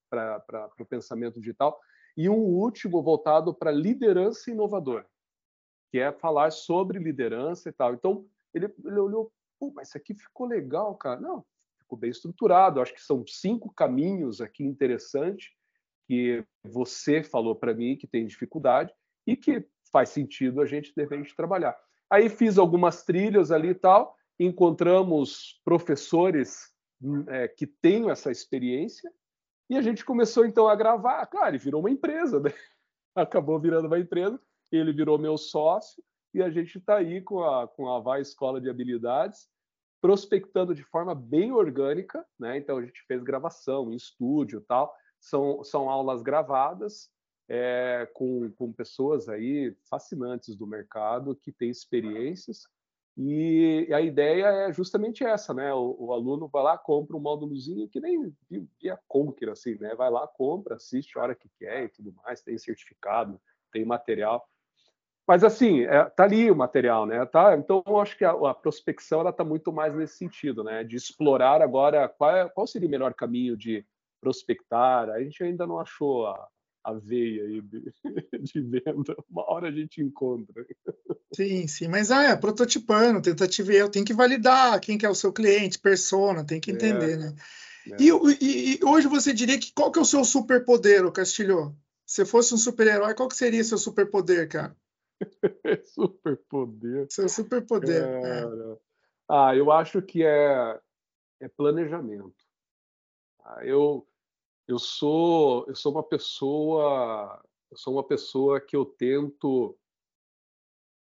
o pensamento digital, e um último voltado para liderança inovadora, que é falar sobre liderança e tal. Então, ele, ele olhou, Pô, mas isso aqui ficou legal, cara. Não, ficou bem estruturado. Acho que são cinco caminhos aqui interessantes que você falou para mim que tem dificuldade e que faz sentido a gente de trabalhar. Aí fiz algumas trilhas ali e tal, encontramos professores hum, é, que têm essa experiência e a gente começou então a gravar. Claro, ele virou uma empresa, né? acabou virando uma empresa. Ele virou meu sócio e a gente está aí com a, com a Vai Escola de Habilidades, prospectando de forma bem orgânica, né? Então a gente fez gravação em estúdio tal. São, são aulas gravadas é, com, com pessoas aí fascinantes do mercado que têm experiências e a ideia é justamente essa, né? O, o, aluno vai lá, compra um módulozinho que nem via Conquer, assim, né? Vai lá, compra, assiste a hora que quer e tudo mais, tem certificado, tem material. Mas assim, é, tá ali o material, né? Tá? Então, eu acho que a, a prospecção ela tá muito mais nesse sentido, né? De explorar agora qual, é, qual seria o melhor caminho de prospectar. A gente ainda não achou a, a veia aí de, de, venda. Uma hora a gente encontra. Sim, sim, mas ah, é prototipando, tentativa e erro, tem que validar quem que é o seu cliente, persona, tem que entender, é, né? É. E, e, e, hoje você diria que qual que é o seu superpoder, Castilho? Se fosse um super-herói, qual que seria seu superpoder, cara? superpoder. Seu superpoder. É. Ah, eu acho que é, é planejamento. Ah, eu eu sou eu sou uma pessoa eu sou uma pessoa que eu tento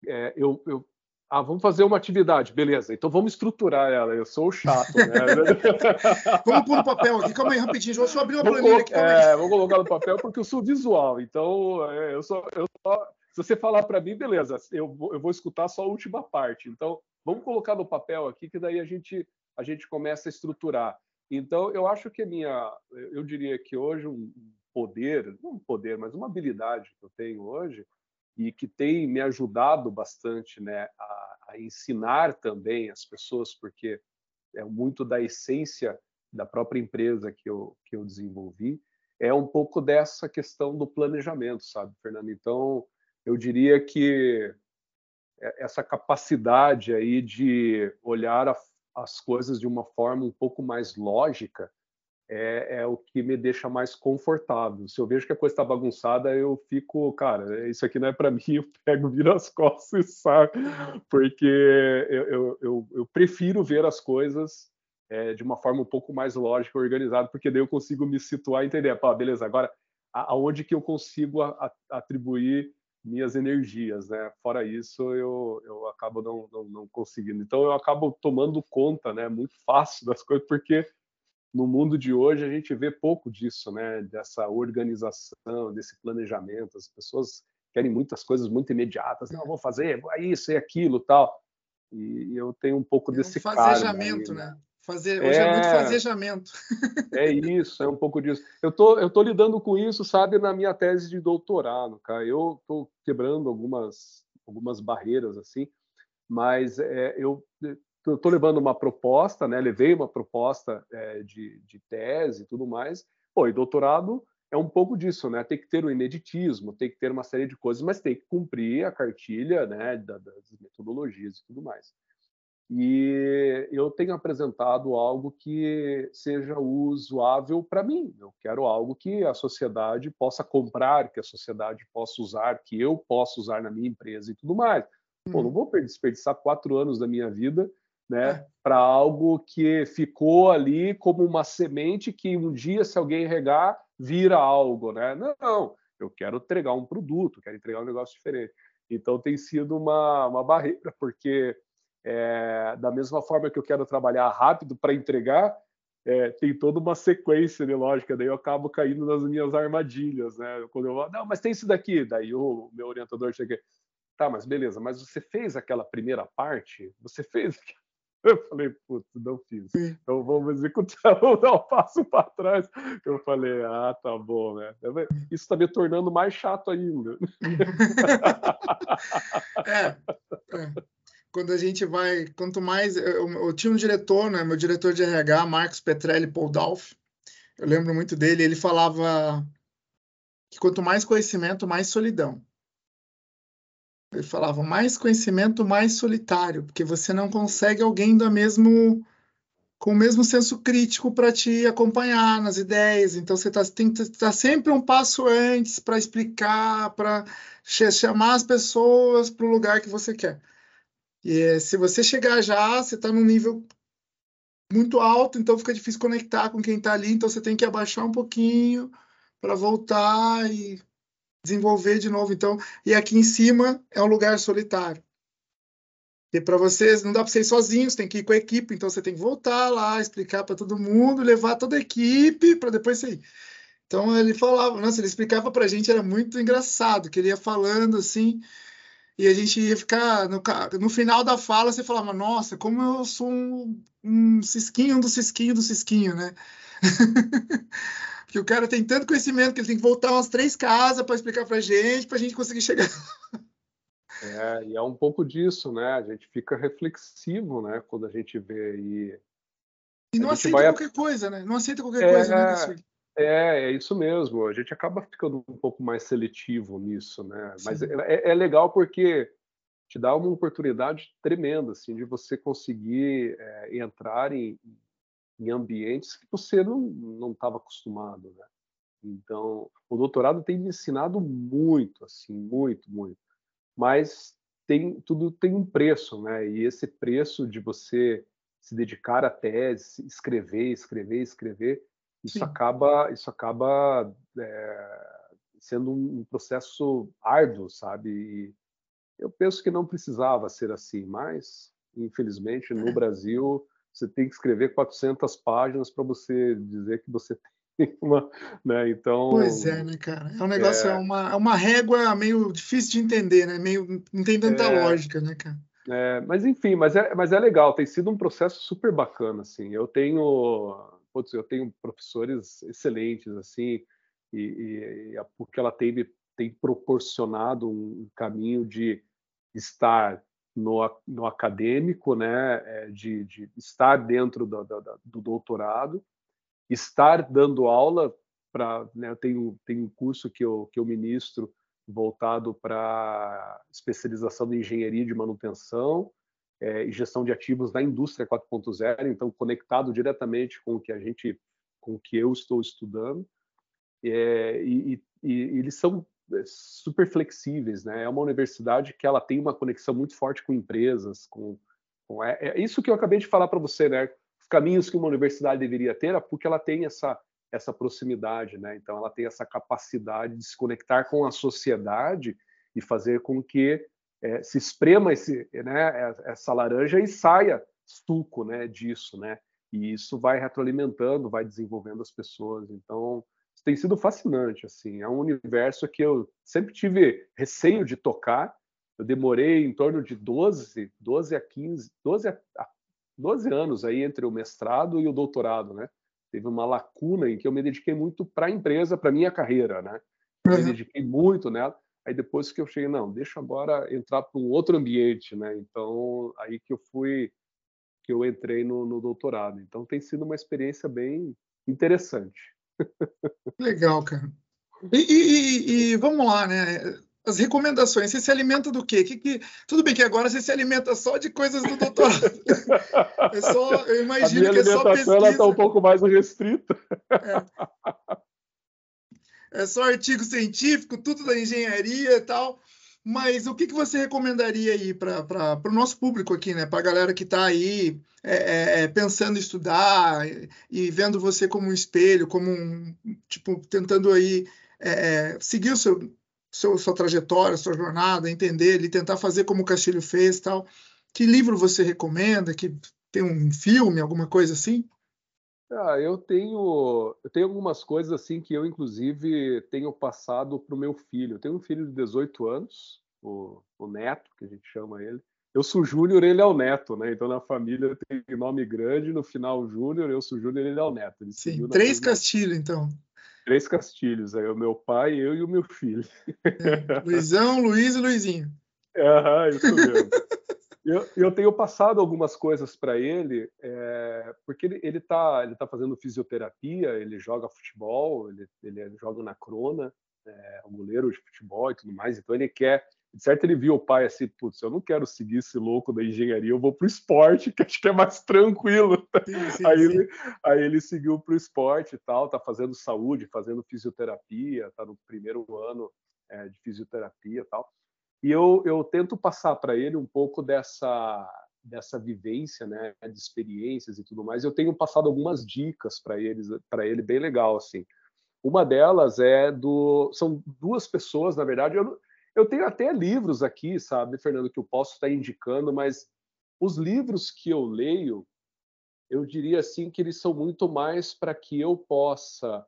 é, eu, eu ah, vamos fazer uma atividade, beleza. Então vamos estruturar ela. Eu sou o chato, né? vamos pôr no papel aqui, calma aí, rapidinho. Deixa eu abrir uma planilha aqui. É, vou colocar no papel porque eu sou visual. Então, é, eu sou, eu só, se você falar para mim, beleza, eu vou, eu vou escutar só a última parte. Então, vamos colocar no papel aqui, que daí a gente, a gente começa a estruturar. Então, eu acho que a minha, eu diria que hoje um poder, não um poder, mas uma habilidade que eu tenho hoje e que tem me ajudado bastante, né, a, a ensinar também as pessoas, porque é muito da essência da própria empresa que eu que eu desenvolvi, é um pouco dessa questão do planejamento, sabe, Fernando? Então, eu diria que essa capacidade aí de olhar a as coisas de uma forma um pouco mais lógica é, é, o que me deixa mais confortável. Se eu vejo que a coisa está bagunçada, eu fico, cara, isso aqui não é para mim, eu pego, viro as costas e saio, porque eu, eu, eu, eu prefiro ver as coisas é, de uma forma um pouco mais lógica organizada, porque daí eu consigo me situar e entender, pá, beleza, agora aonde que eu consigo a, a, atribuir minhas energias, né? Fora isso, eu, eu acabo não, não, não, conseguindo. Então, eu acabo tomando conta, né? Muito fácil das coisas, porque no mundo de hoje a gente vê pouco disso, né? Dessa organização, desse planejamento. As pessoas querem muitas coisas muito imediatas. Não, vou fazer é isso e aquilo, tal. E eu tenho um pouco é desse um fazejamento, aí, né? né? Fazer, hoje é, é muito fazejamento. É isso, é um pouco disso. Eu tô, eu tô lidando com isso, sabe, na minha tese de doutorado, cara. Eu tô quebrando algumas, algumas barreiras assim, mas é, eu estou levando uma proposta, né? Levei uma proposta é, de, de tese e tudo mais. Pô, e doutorado é um pouco disso, né? Tem que ter o ineditismo, tem que ter uma série de coisas, mas tem que cumprir a cartilha, né? das metodologias e tudo mais. E eu tenho apresentado algo que seja usuável para mim. Eu quero algo que a sociedade possa comprar, que a sociedade possa usar, que eu possa usar na minha empresa e tudo mais. Pô, não uhum. vou desperdiçar quatro anos da minha vida né, é. para algo que ficou ali como uma semente que um dia, se alguém regar, vira algo. Né? Não, eu quero entregar um produto, quero entregar um negócio diferente. Então tem sido uma, uma barreira, porque é, da mesma forma que eu quero trabalhar rápido para entregar, é, tem toda uma sequência de lógica, daí eu acabo caindo nas minhas armadilhas, né? Quando eu vou, não, mas tem isso daqui, daí o meu orientador chega, tá, mas beleza, mas você fez aquela primeira parte? Você fez? Eu falei, putz, não fiz. Então vamos executar, vamos dar um passo para trás. Eu falei, ah, tá bom, né? Isso está me tornando mais chato ainda. é. é quando a gente vai, quanto mais. Eu, eu, tinha um diretor, né, meu diretor de RH, Marcos Petrelli Poldalf, eu lembro muito dele, ele falava que quanto mais conhecimento, mais solidão. Ele falava mais conhecimento, mais solitário, porque você não consegue alguém do mesmo com o mesmo senso crítico para te acompanhar nas ideias. Então você tá, tem que estar tá sempre um passo antes para explicar, para chamar as pessoas para o lugar que você quer. E se você chegar já, você está num nível muito alto, então fica difícil conectar com quem está ali. Então você tem que abaixar um pouquinho para voltar e desenvolver de novo. Então, e aqui em cima é um lugar solitário. E para vocês, não dá para vocês sozinhos, tem que ir com a equipe, então você tem que voltar lá, explicar para todo mundo, levar toda a equipe para depois sair. Então ele falava, nossa, ele explicava para a gente, era muito engraçado, que ele ia falando assim, e a gente ia ficar no, no final da fala, você falava, nossa, como eu sou um, um cisquinho do cisquinho do cisquinho, né? Porque o cara tem tanto conhecimento que ele tem que voltar umas três casas para explicar para gente, para a gente conseguir chegar. É, e é um pouco disso, né? A gente fica reflexivo, né? Quando a gente vê aí. E não aceita vai... qualquer coisa, né? Não aceita qualquer é, coisa, né? É, é isso mesmo. A gente acaba ficando um pouco mais seletivo nisso, né? Sim. Mas é, é, legal porque te dá uma oportunidade tremenda, assim, de você conseguir é, entrar em, em ambientes que você não estava acostumado, né? Então, o doutorado tem me ensinado muito, assim, muito, muito. Mas tem tudo tem um preço, né? E esse preço de você se dedicar à tese, escrever, escrever, escrever, isso Sim. acaba, isso acaba é, sendo um processo árduo, sabe? E eu penso que não precisava ser assim, mas infelizmente no é. Brasil você tem que escrever 400 páginas para você dizer que você tem uma, né? Então. Pois é, né, cara? É um negócio, é, é uma, é uma régua meio difícil de entender, né? Meio não tem tanta é, lógica, né, cara? É, mas enfim, mas é, mas é legal. Tem sido um processo super bacana, assim. Eu tenho, putz, eu tenho professores excelentes, assim, e, e, e a PUC ela tem, tem proporcionado um caminho de estar no, no acadêmico, né, é, de, de estar dentro do, do, do, doutorado, estar dando aula para, né, eu tenho, tenho um curso que eu, que eu ministro voltado para especialização em engenharia de manutenção é, e gestão de ativos na indústria 4.0, então conectado diretamente com o que a gente, com o que eu estou estudando, é, e, e, e eles são é, super flexíveis, né? É uma universidade que ela tem uma conexão muito forte com empresas, com, com é, é, isso que eu acabei de falar para você, né? Os caminhos que uma universidade deveria ter, porque ela tem essa essa proximidade, né? Então ela tem essa capacidade de se conectar com a sociedade e fazer com que é, se esprema esse, né, essa laranja e saia suco, né, disso, né? E isso vai retroalimentando, vai desenvolvendo as pessoas. Então tem sido fascinante, assim. É um universo que eu sempre tive receio de tocar. Eu demorei em torno de 12, 12 a 15, 12 a 12 anos aí entre o mestrado e o doutorado, né? Teve uma lacuna em que eu me dediquei muito para a empresa, para minha carreira, né? Eu me uhum. dediquei muito nela. Aí depois que eu cheguei, não, deixa agora entrar para um outro ambiente, né? Então aí que eu fui, que eu entrei no, no doutorado. Então tem sido uma experiência bem interessante. Legal, cara. E, e, e, vamos lá, né? As recomendações. Você se alimenta do quê? Que, que... Tudo bem que agora você se alimenta só de coisas do doutorado. é só, eu imagino que é só pesquisa. Ela está um pouco mais restrita. É. é só artigo científico, tudo da engenharia e tal. Mas o que, que você recomendaria aí para o nosso público aqui, né? Para a galera que está aí é, é, é, pensando em estudar e, e, vendo você como um espelho, como um tipo tentando aí é, é, seguir o seu, seu, sua trajetória, sua jornada, entender ele, tentar fazer como o Castilho fez, tal. Que livro você recomenda? Que tem um filme, alguma coisa assim? Ah, eu tenho, eu tenho algumas coisas assim que eu, inclusive, tenho passado para o meu filho. Eu tenho um filho de 18 anos, o, o Neto, que a gente chama ele. Eu sou Júnior, ele é o Neto, né? Então na família tem nome grande, no final Júnior, eu sou Júnior, ele é o Neto. Ele Sim, três Castilhos, então. Três Castilhos, aí o meu pai, eu e o meu filho. É, Luizão, Luiz e Luizinho. Aham, isso mesmo. eu, eu tenho passado algumas coisas para ele, é, porque ele, ele, tá, ele tá fazendo fisioterapia, ele joga futebol, ele, ele joga na crona, é, um goleiro de futebol e tudo mais, então ele quer de certo ele viu o pai assim, putz, eu não quero seguir esse louco da engenharia, eu vou para o esporte, que acho que é mais tranquilo. Sim, sim, aí, sim. Ele, aí ele seguiu para o esporte e tal, tá fazendo saúde, fazendo fisioterapia, tá no primeiro ano é, de fisioterapia e tal. E eu, eu tento passar para ele um pouco dessa dessa vivência, né, de experiências e tudo mais. Eu tenho passado algumas dicas para eles, para ele bem legal assim. Uma delas é do são duas pessoas, na verdade, eu, eu tenho até livros aqui, sabe, Fernando, que eu posso estar indicando, mas os livros que eu leio, eu diria assim que eles são muito mais para que eu possa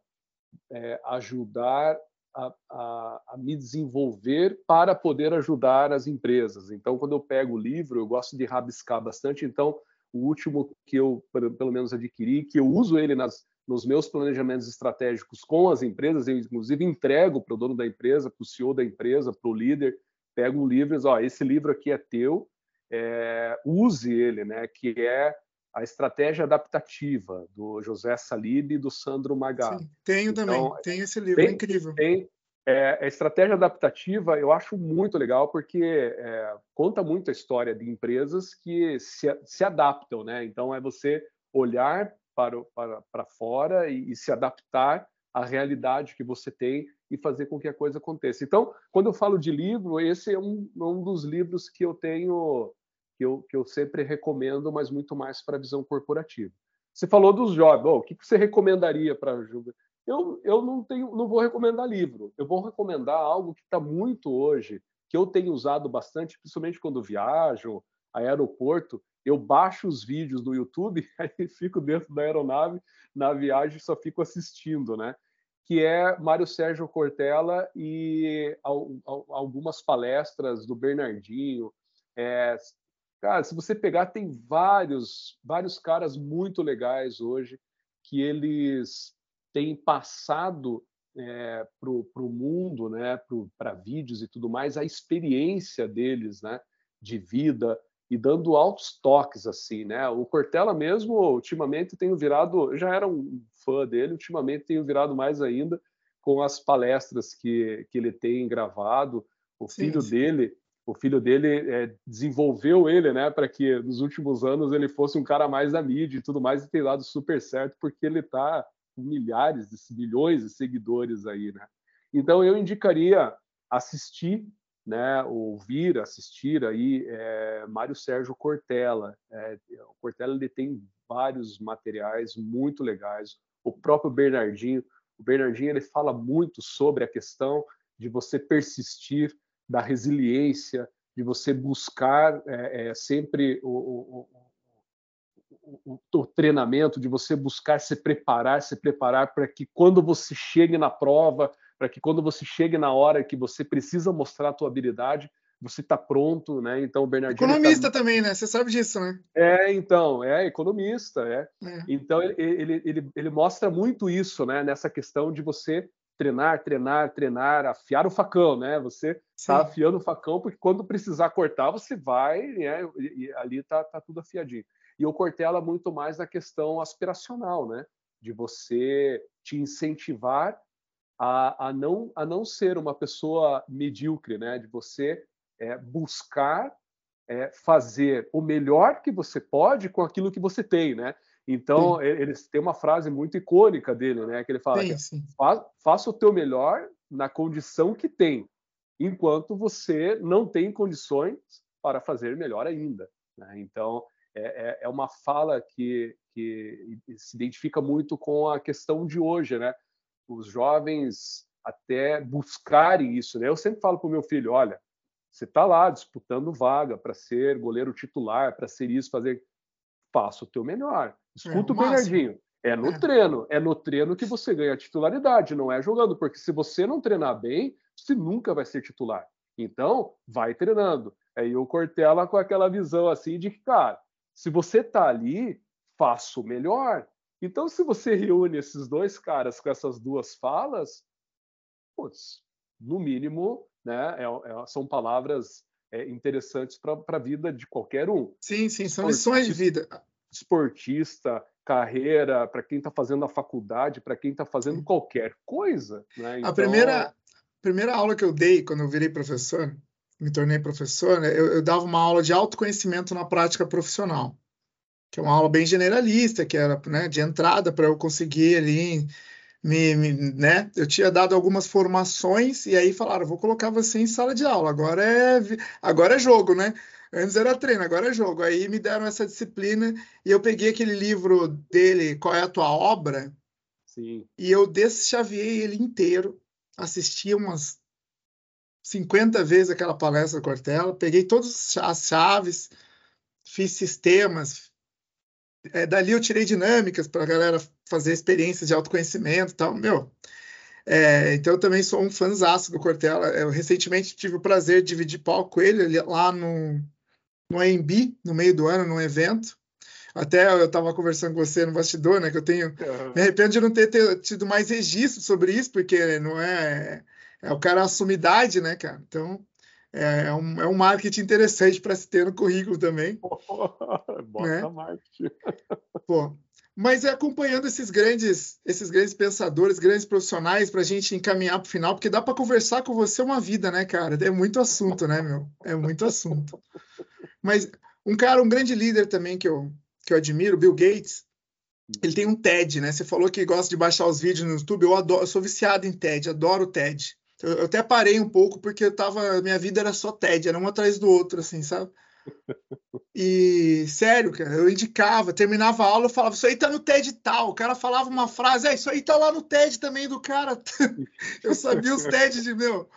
é, ajudar a, a, a, me desenvolver para poder ajudar as empresas. Então, quando eu pego o livro, eu gosto de rabiscar bastante. Então, o último que eu, pelo menos, adquiri, que eu uso ele nas, nos meus planejamentos estratégicos com as empresas, eu inclusive entrego para o dono da empresa, para o CEO da empresa, para o líder, pego um livro e diz, ó, esse livro aqui é teu, é, use ele, né? Que é a estratégia adaptativa do José Salib e do Sandro. Sim, tenho então, também, tenho esse livro, tem, é incrível. Tem, é, a estratégia adaptativa eu acho muito legal porque é, conta muito a história de empresas que se, se adaptam, né? Então é você olhar para, para, para fora e, e se adaptar à realidade que você tem e fazer com que a coisa aconteça. Então, quando eu falo de livro, esse é um, um dos livros que eu tenho, que eu, que eu sempre recomendo, mas muito mais para a visão corporativa. Você falou dos jovens, oh, o que você recomendaria para a eu, eu não tenho, não vou recomendar livro. Eu vou recomendar algo que está muito hoje, que eu tenho usado bastante, principalmente quando viajo, aeroporto, eu baixo os vídeos do YouTube, aí fico dentro da aeronave, na viagem só fico assistindo, né? Que é Mário Sérgio Cortella e algumas palestras do Bernardinho. É, cara, se você pegar, tem vários, vários caras muito legais hoje que eles têm passado é, para o mundo, né, para vídeos e tudo mais, a experiência deles, né, de vida, e dando altos toques assim, né? O Cortella mesmo, ultimamente tenho virado, eu já era um fã dele, ultimamente tenho virado mais ainda com as palestras que, que ele tem gravado. O sim, filho sim. dele, o filho dele é, desenvolveu ele, né, para que nos últimos anos ele fosse um cara mais da mídia e tudo mais e tem dado super certo porque ele está com milhares, milhões de seguidores aí, né? Então eu indicaria assistir né, ouvir, assistir aí é, Mário Sérgio Cortella. É, o Cortella ele tem vários materiais muito legais. O próprio Bernardinho, o Bernardinho ele fala muito sobre a questão de você persistir, da resiliência, de você buscar é, é sempre o, o, o, o, treinamento, de você buscar se preparar, se preparar para que quando você chegue na prova para que quando você chegue na hora que você precisa mostrar a tua habilidade, você está pronto, né? Então o Bernardinho economista tá... também, né? Você sabe disso, né? É, então é economista, é. é. Então ele, ele, ele, ele mostra muito isso, né? Nessa questão de você treinar, treinar, treinar, afiar o facão, né? Você está afiando o facão porque quando precisar cortar você vai, né? E, e ali tá, tá tudo afiadinho. E o Cortella muito mais na questão aspiracional, né? De você te incentivar a, a, não, a não ser uma pessoa medíocre, né? De você é, buscar é, fazer o melhor que você pode com aquilo que você tem, né? Então, sim. eles têm uma frase muito icônica dele, né? Que ele fala: sim, sim. faça o teu melhor na condição que tem, enquanto você não tem condições para fazer melhor ainda. Né? Então, é, é, é uma fala que, que se identifica muito com a questão de hoje, né? os jovens até buscarem isso. Né? Eu sempre falo para o meu filho: olha, você está lá disputando vaga para ser goleiro titular, para ser isso, fazer. Faça o teu melhor. Escuta é, o Bernardinho. É no é. treino. É no treino que você ganha titularidade, não é jogando. Porque se você não treinar bem, você nunca vai ser titular. Então, vai treinando. Aí o Cortella com aquela visão assim de que, cara, se você está ali, faça o melhor. Então, se você reúne esses dois caras com essas duas falas, putz, no mínimo, né, é, é, são palavras é, interessantes para a vida de qualquer um. Sim, sim, são lições de vida. Esportista, carreira, para quem está fazendo a faculdade, para quem está fazendo qualquer coisa. Né? Então... A primeira, primeira aula que eu dei quando eu virei professor, me tornei professor, né, eu, eu dava uma aula de autoconhecimento na prática profissional, que é uma aula bem generalista, que era né, de entrada para eu conseguir ali me, me, né? Eu tinha dado algumas formações e aí falaram, vou colocar você em sala de aula. Agora é, agora é jogo, né? Antes era treino, agora é jogo. Aí me deram essa disciplina e eu peguei aquele livro dele, Qual é a tua obra? Sim. E eu deschaveei ele inteiro, assisti umas 50 vezes aquela palestra Cortella, peguei todas as chaves, fiz sistemas, é, dali eu tirei dinâmicas para a galera fazer experiências de autoconhecimento e tal. Meu, é, então eu também sou um fãzaço do Cortella. Eu recentemente tive o prazer de dividir palco com ele lá no, no AMB, no meio do ano, num evento. Até eu estava conversando com você no bastidor, né? Que eu tenho. Uhum. Me arrependo de não ter, ter, tido mais registro sobre isso, porque não é. É o cara assumidade, né, cara? Então, é, é, um, é um marketing interessante para se ter no currículo também. Bota né? marketing. Pô, mas é acompanhando esses grandes, esses grandes pensadores, grandes profissionais, para a gente encaminhar para o final, porque dá para conversar com você uma vida, né, cara? É muito assunto, né, meu? É muito assunto. Mas um cara, um grande líder também que eu, que eu admiro, Bill Gates, ele tem um TED, né? Você falou que gosta de baixar os vídeos no YouTube. Eu adoro, eu sou viciado em TED, adoro o TED. Eu, até parei um pouco porque eu tava, minha vida era só TED, era um atrás do outro, assim, sabe? E sério, cara, eu indicava, terminava a aula, eu falava, isso aí tá no TED tal. O cara falava uma frase, é, isso aí tá lá no TED também do cara. eu sabia os TED de meu.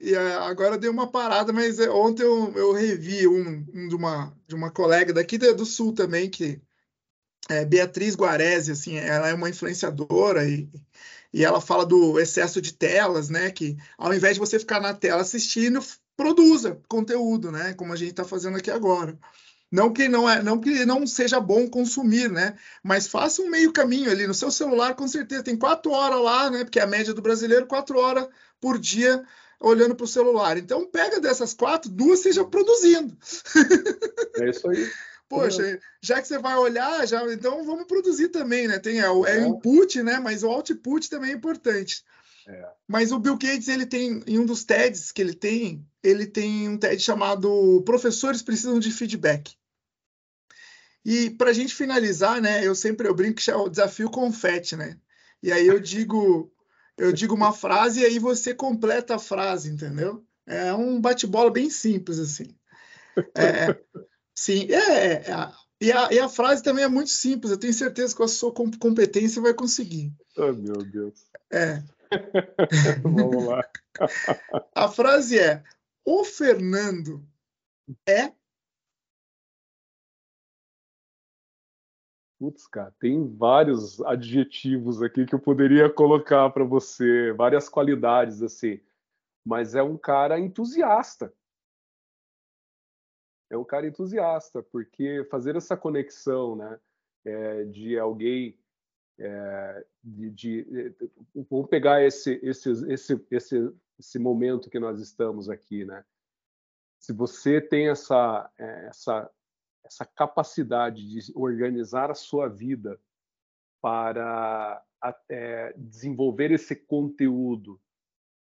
E é, agora deu uma parada, mas é, ontem eu, eu revi um, um, de, uma, de uma colega daqui do Sul também, que é Beatriz Guarese, assim, ela é uma influenciadora e e ela fala do excesso de telas, né? Que ao invés de você ficar na tela assistindo, produza conteúdo, né? Como a gente está fazendo aqui agora. Não que não é, não que não seja bom consumir, né? Mas faça um meio caminho ali no seu celular, com certeza tem quatro horas lá, né? Porque a média do brasileiro quatro horas por dia olhando para o celular. Então pega dessas quatro, duas seja produzindo. É isso aí. Poxa, já que você vai olhar, já então vamos produzir também, né? Tem é, o é. input, né? Mas o output também é importante. É. Mas o Bill Gates, ele tem, em um dos TEDs que ele tem, ele tem um TED chamado Professores Precisam de Feedback. E para a gente finalizar, né? Eu sempre eu brinco que é o desafio confete, né? E aí eu digo, eu digo uma frase e aí você completa a frase, entendeu? É um bate-bola bem simples assim. É, Sim, é, é, é, e, a, e a frase também é muito simples. Eu tenho certeza que a sua competência vai conseguir. Oh, meu Deus. É. Vamos lá. a frase é: O Fernando é. Putz, cara, tem vários adjetivos aqui que eu poderia colocar para você, várias qualidades assim, mas é um cara entusiasta é um cara entusiasta, porque fazer essa conexão, né, é, de alguém, é, de, de, vamos pegar esse, esse, esse, esse, esse momento que nós estamos aqui, né? Se você tem essa, é, essa, essa capacidade de organizar a sua vida para é, desenvolver esse conteúdo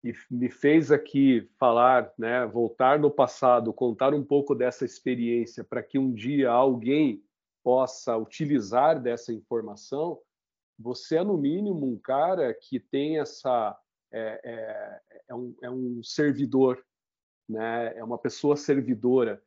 e me fez aqui falar, né, voltar no passado, contar um pouco dessa experiência para que um dia alguém possa utilizar dessa informação, você é no mínimo um cara que tem essa é, é, é, um, é um servidor, né, é uma pessoa servidora.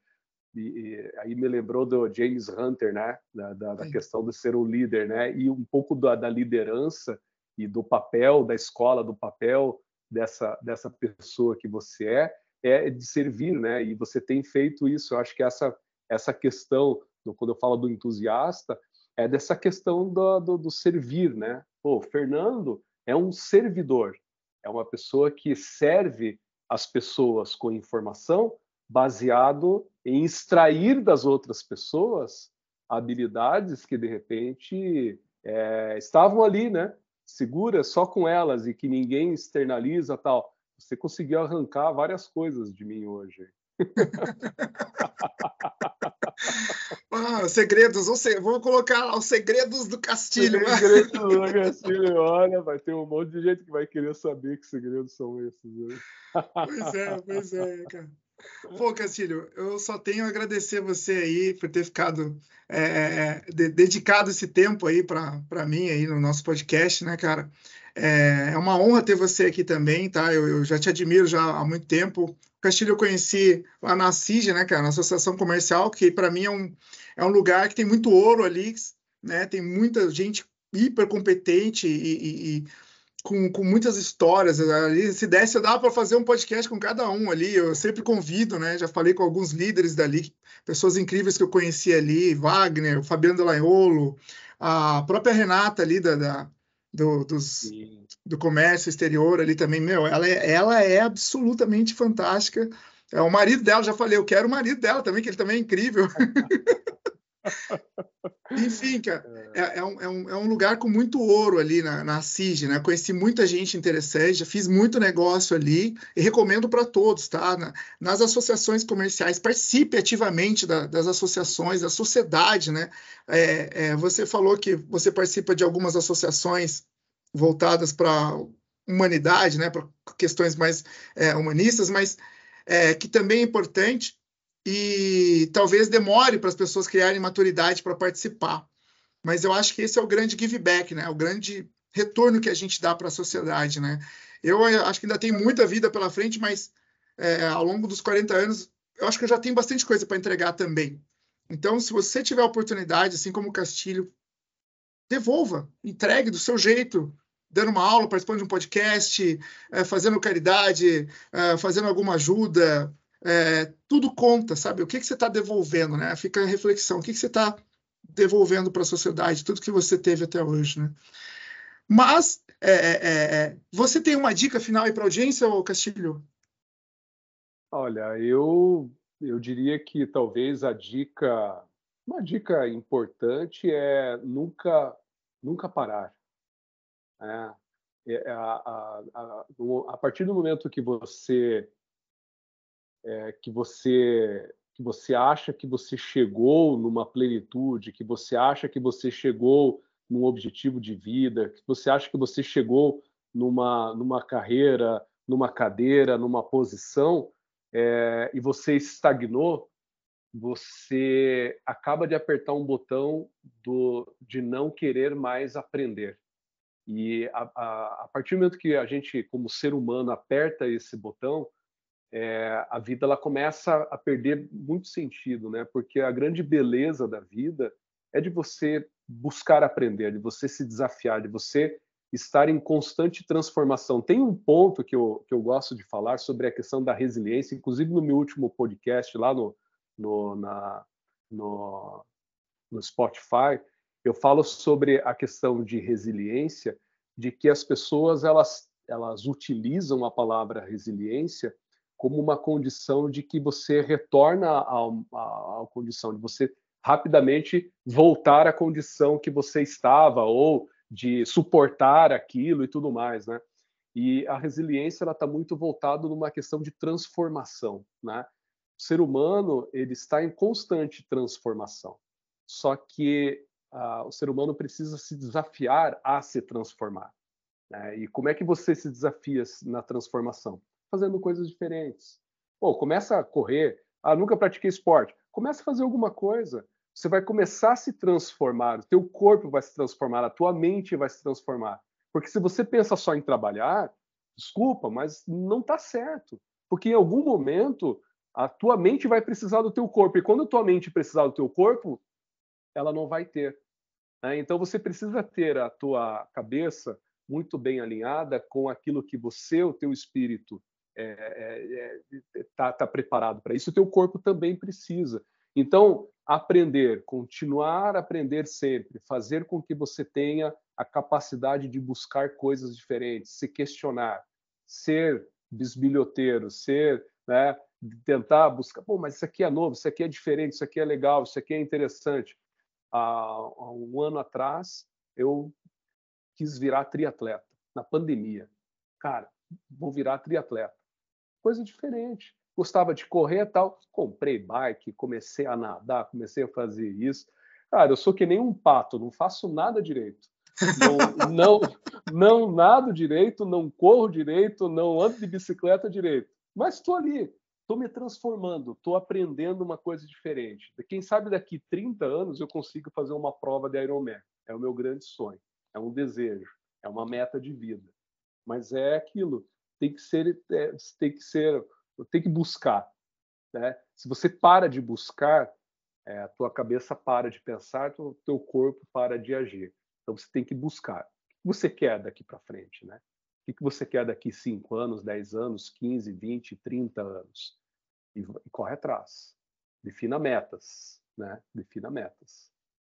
E, e, aí me lembrou do James Hunter, né, da, da, da questão de ser um líder, né, e um pouco da, da liderança e do papel da escola, do papel dessa, dessa pessoa que você é, é de servir, né? E você tem feito isso. Eu acho que essa, essa questão, quando eu falo do entusiasta, é dessa questão do, do, do servir, né? Pô, Fernando é um servidor, é uma pessoa que serve as pessoas com informação baseado em extrair das outras pessoas habilidades que de repente é, estavam ali, né? segura só com elas e que ninguém externaliza tal, você conseguiu arrancar várias coisas de mim hoje. ah, segredos, vou colocar lá os segredos do Castilho. Segredos do Castilho, olha, vai ter um monte de gente que vai querer saber que segredos são esses. Né? Pois é, pois é, cara. Pô, Castilho, eu só tenho a agradecer você aí por ter ficado é, é, é de, dedicado esse tempo aí para mim aí no nosso podcast, né, cara? É, é, uma honra ter você aqui também, tá? Eu, eu, já te admiro já há muito tempo. Castilho eu conheci lá na CIG, né, cara, na Associação Comercial, que para mim é um, é um lugar que tem muito ouro ali, né? Tem muita gente hiper competente e, e, com, com muitas histórias ali. Se desse, dá para fazer um podcast com cada um ali. Eu sempre convido, né? Já falei com alguns líderes dali, pessoas incríveis que eu conheci ali, Wagner, Fabiano Delaiolo, a própria Renata ali da, da do, dos, do comércio exterior ali também, meu, ela é, ela é absolutamente fantástica. É, o marido dela, já falei, eu quero o marido dela também, que ele também é incrível. Enfim, cara, é. é, é, um, é, um, é um lugar com muito ouro ali na, na CIG, né? Conheci muita gente interessante, já fiz muito negócio ali e recomendo para todos, tá? Na, nas associações comerciais, participe ativamente da, das associações, da sociedade, né? É, é você falou que você participa de algumas associações voltadas para humanidade, né? Para questões mais é, humanistas, mas é, que também é importante e talvez demore para as pessoas criarem maturidade para participar. Mas eu acho que esse é o grande give back, né? O grande retorno que a gente dá para a sociedade, né? Eu acho que ainda tem muita vida pela frente, mas é, ao longo dos 40 anos, eu acho que eu já tenho bastante coisa para entregar também. Então, se você tiver a oportunidade, assim como o Castilho, devolva, entregue do seu jeito, dando uma aula, participando de um podcast, é, fazendo caridade, é, fazendo alguma ajuda, é, tudo conta, sabe? O que, que você está devolvendo, né? Fica a reflexão, o que, que você está devolvendo para a sociedade, tudo que você teve até hoje, né? Mas, é, é, é você tem uma dica final aí para a audiência, ou Castilho? Olha, eu, eu diria que talvez a dica, uma dica importante é nunca, nunca parar. Né? É, a, a, a, a partir do momento que você é, que você que você acha que você chegou numa plenitude, que você acha que você chegou num objetivo de vida, que você acha que você chegou numa numa carreira, numa cadeira, numa posição é, e você estagnou, você acaba de apertar um botão do, de não querer mais aprender. E a, a, a partir do momento que a gente, como ser humano, aperta esse botão, é, a vida ela começa a perder muito sentido, né? Porque a grande beleza da vida é de você buscar aprender, de você se desafiar, de você estar em constante transformação. Tem um ponto que eu, que eu gosto de falar sobre a questão da resiliência, inclusive no meu último podcast lá no, no, na, no, no Spotify, eu falo sobre a questão de resiliência, de que as pessoas elas, elas utilizam a palavra resiliência como uma condição de que você retorna à, condição de você rapidamente voltar à condição que você estava ou de suportar aquilo e tudo mais, né? E a resiliência ela está muito voltada numa questão de transformação, né? O ser humano ele está em constante transformação, só que uh, o ser humano precisa se desafiar a se transformar. Né? E como é que você se desafia na transformação? Fazendo coisas diferentes. Pô, começa a correr. Ah, nunca pratiquei esporte. Começa a fazer alguma coisa. Você vai começar a se transformar. O teu corpo vai se transformar. A tua mente vai se transformar. Porque se você pensa só em trabalhar, desculpa, mas não está certo. Porque em algum momento a tua mente vai precisar do teu corpo. E quando a tua mente precisar do teu corpo, ela não vai ter. Né? Então você precisa ter a tua cabeça muito bem alinhada com aquilo que você, o teu espírito, está é, é, é tá, tá preparado para isso, o teu corpo também precisa. Então, aprender, continuar a aprender sempre, fazer com que você tenha a capacidade de buscar coisas diferentes, se questionar, ser bisbilhoteiro, ser, né, tentar buscar, pô, mas isso aqui é novo, isso aqui é diferente, isso aqui é legal, isso aqui é interessante. Há, um ano atrás, eu quis virar triatleta, na pandemia. Cara, vou virar triatleta coisa diferente. gostava de correr tal. Comprei bike, comecei a nadar, comecei a fazer isso. Cara, eu sou que nem um pato, não faço nada direito. Não, não, não nado direito, não corro direito, não ando de bicicleta direito. Mas estou ali, estou me transformando, estou aprendendo uma coisa diferente. Quem sabe daqui 30 anos eu consigo fazer uma prova de Ironman. É o meu grande sonho, é um desejo, é uma meta de vida. Mas é aquilo, tem que ser, é, tem que ser, tem que buscar. Né? Se você para de buscar, é, a tua cabeça para de pensar, o teu corpo para de agir. Então você tem que buscar. O que você quer daqui para frente, né? O que você quer daqui 5 anos, 10 anos, 15, 20, 30 anos? E, e corre atrás. Defina metas, né? Defina metas.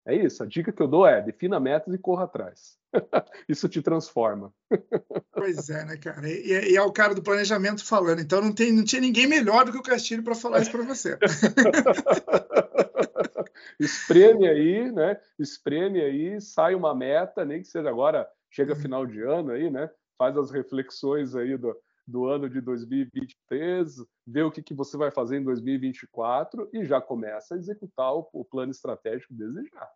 É isso. A dica que eu dou é defina metas e corra atrás. isso te transforma. pois é, né, cara? E, e, é o cara do planejamento falando. Então não, tem, não tinha ninguém melhor do que o Castilho para falar isso para você. espreme aí, né? Espreme aí, sai uma meta, nem que seja agora, chega uhum. final de ano aí, né? Faz as reflexões aí do, do ano de 2023, vê o que, que você vai fazer em 2024 e já começa a executar o, o plano estratégico desde já.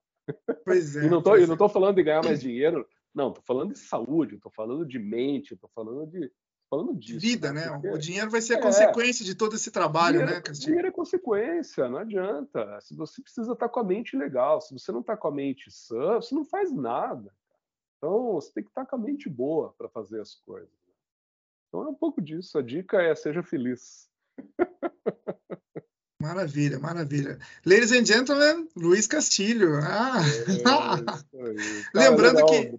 Pois é. e não estou é. falando de ganhar mais dinheiro, não, estou falando de saúde, estou falando de mente, estou falando de falando disso. Vida, né? Porque... O dinheiro vai ser a é, consequência de todo esse trabalho, dinheiro, né, Castilho? Dinheiro é consequência, não adianta. Se você precisa estar com a mente legal, se você não está com a mente sã, você não faz nada. Então, você tem que estar com a mente boa para fazer as coisas. Então, é um pouco disso. A dica é seja feliz. Maravilha, maravilha. Ladies and gentlemen, Luiz Castilho. Ah. É, lembrando legal, que,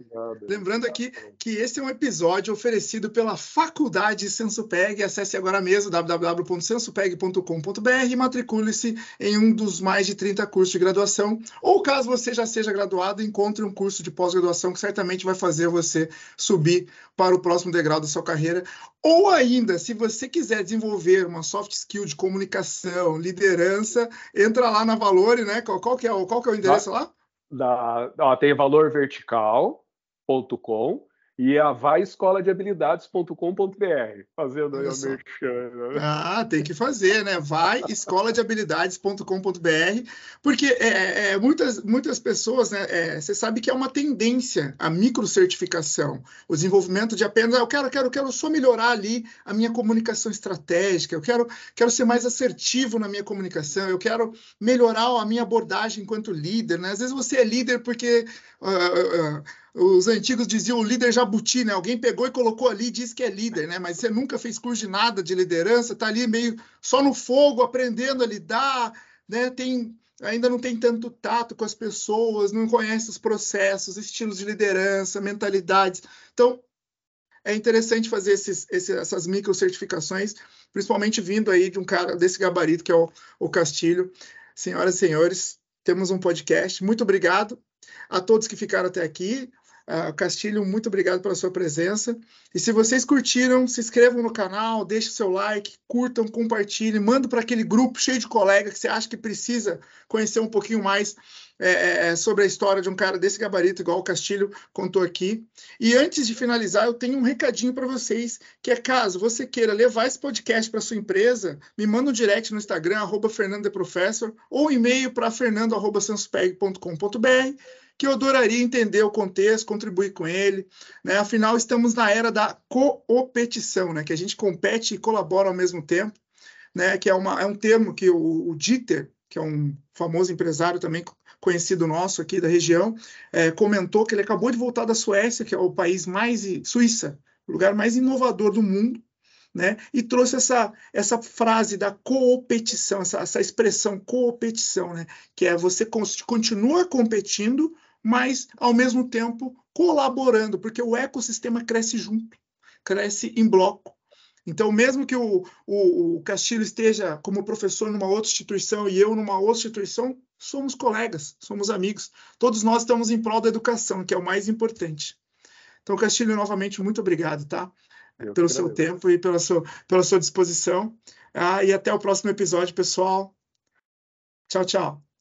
lembrando aqui que esse é um episódio oferecido pela Faculdade Sensupeg. Acesse agora mesmo www.sensupeg.com.br e matricule-se em um dos mais de 30 cursos de graduação. Ou caso você já seja graduado, encontre um curso de pós-graduação que certamente vai fazer você subir para o próximo degrau da sua carreira. Ou ainda, se você quiser desenvolver uma soft skill de comunicação, liderança, entra lá na Valore, né? Qual, qual, que, é, qual que é o endereço da, lá? Da, ó, tem valorvertical.com e a vaiescoladehabilidades.com.br, fazendo aí o merchan. Né? Ah, tem que fazer, né? Vai escoladehabilidades.com.br, porque é, é, é, muitas, muitas pessoas, né? É, você sabe que é uma tendência a microcertificação, o desenvolvimento de apenas, eu quero, quero, quero só melhorar ali a minha comunicação estratégica, eu quero, quero ser mais assertivo na minha comunicação, eu quero melhorar a minha abordagem enquanto líder, né? Às vezes você é líder porque uh, uh, os antigos diziam o líder jabuti, né? Alguém pegou e colocou ali e disse que é líder, né? Mas você nunca fez curso de nada de liderança, tá ali meio só no fogo, aprendendo a lidar, né? Tem ainda não tem tanto tato com as pessoas, não conhece os processos, estilos de liderança, mentalidades. Então, é interessante fazer esses, essas micro certificações, principalmente vindo aí de um cara desse gabarito que é o, o Castilho. Senhoras e senhores, temos um podcast. Muito obrigado a todos que ficaram até aqui. Uh, Castilho, muito obrigado pela sua presença. E se vocês curtiram, se inscrevam no canal, deixem seu like, curtam, compartilhem, mandem para aquele grupo cheio de colegas que você acha que precisa conhecer um pouquinho mais é, é, é, sobre a história de um cara desse gabarito, igual o Castilho contou aqui. E antes de finalizar, eu tenho um recadinho para vocês, que é caso você queira levar esse podcast para sua empresa, me manda um direct no Instagram, arroba ou um e-mail para fernando.sanspeg.com.br que eu adoraria entender o contexto, contribuir com ele. Né? Afinal, estamos na era da coopetição, né? que a gente compete e colabora ao mesmo tempo, né? que é, uma, é um termo que o, o Dieter, que é um famoso empresário também conhecido nosso aqui da região, é, comentou que ele acabou de voltar da Suécia, que é o país mais Suíça, o lugar mais inovador do mundo, né? E trouxe essa, essa frase da coopetição, essa, essa expressão coopetição, né? Que é você continua competindo, mas ao mesmo tempo colaborando, porque o ecossistema cresce junto, cresce em bloco. Então, mesmo que o, o, o Castilho esteja como professor numa outra instituição e eu numa outra instituição, somos colegas, somos amigos. Todos nós estamos em prol da educação, que é o mais importante. Então, Castilho, novamente, muito obrigado, tá? Eu pelo seu tempo e pela sua, pela sua disposição. Ah, e até o próximo episódio, pessoal. Tchau, tchau.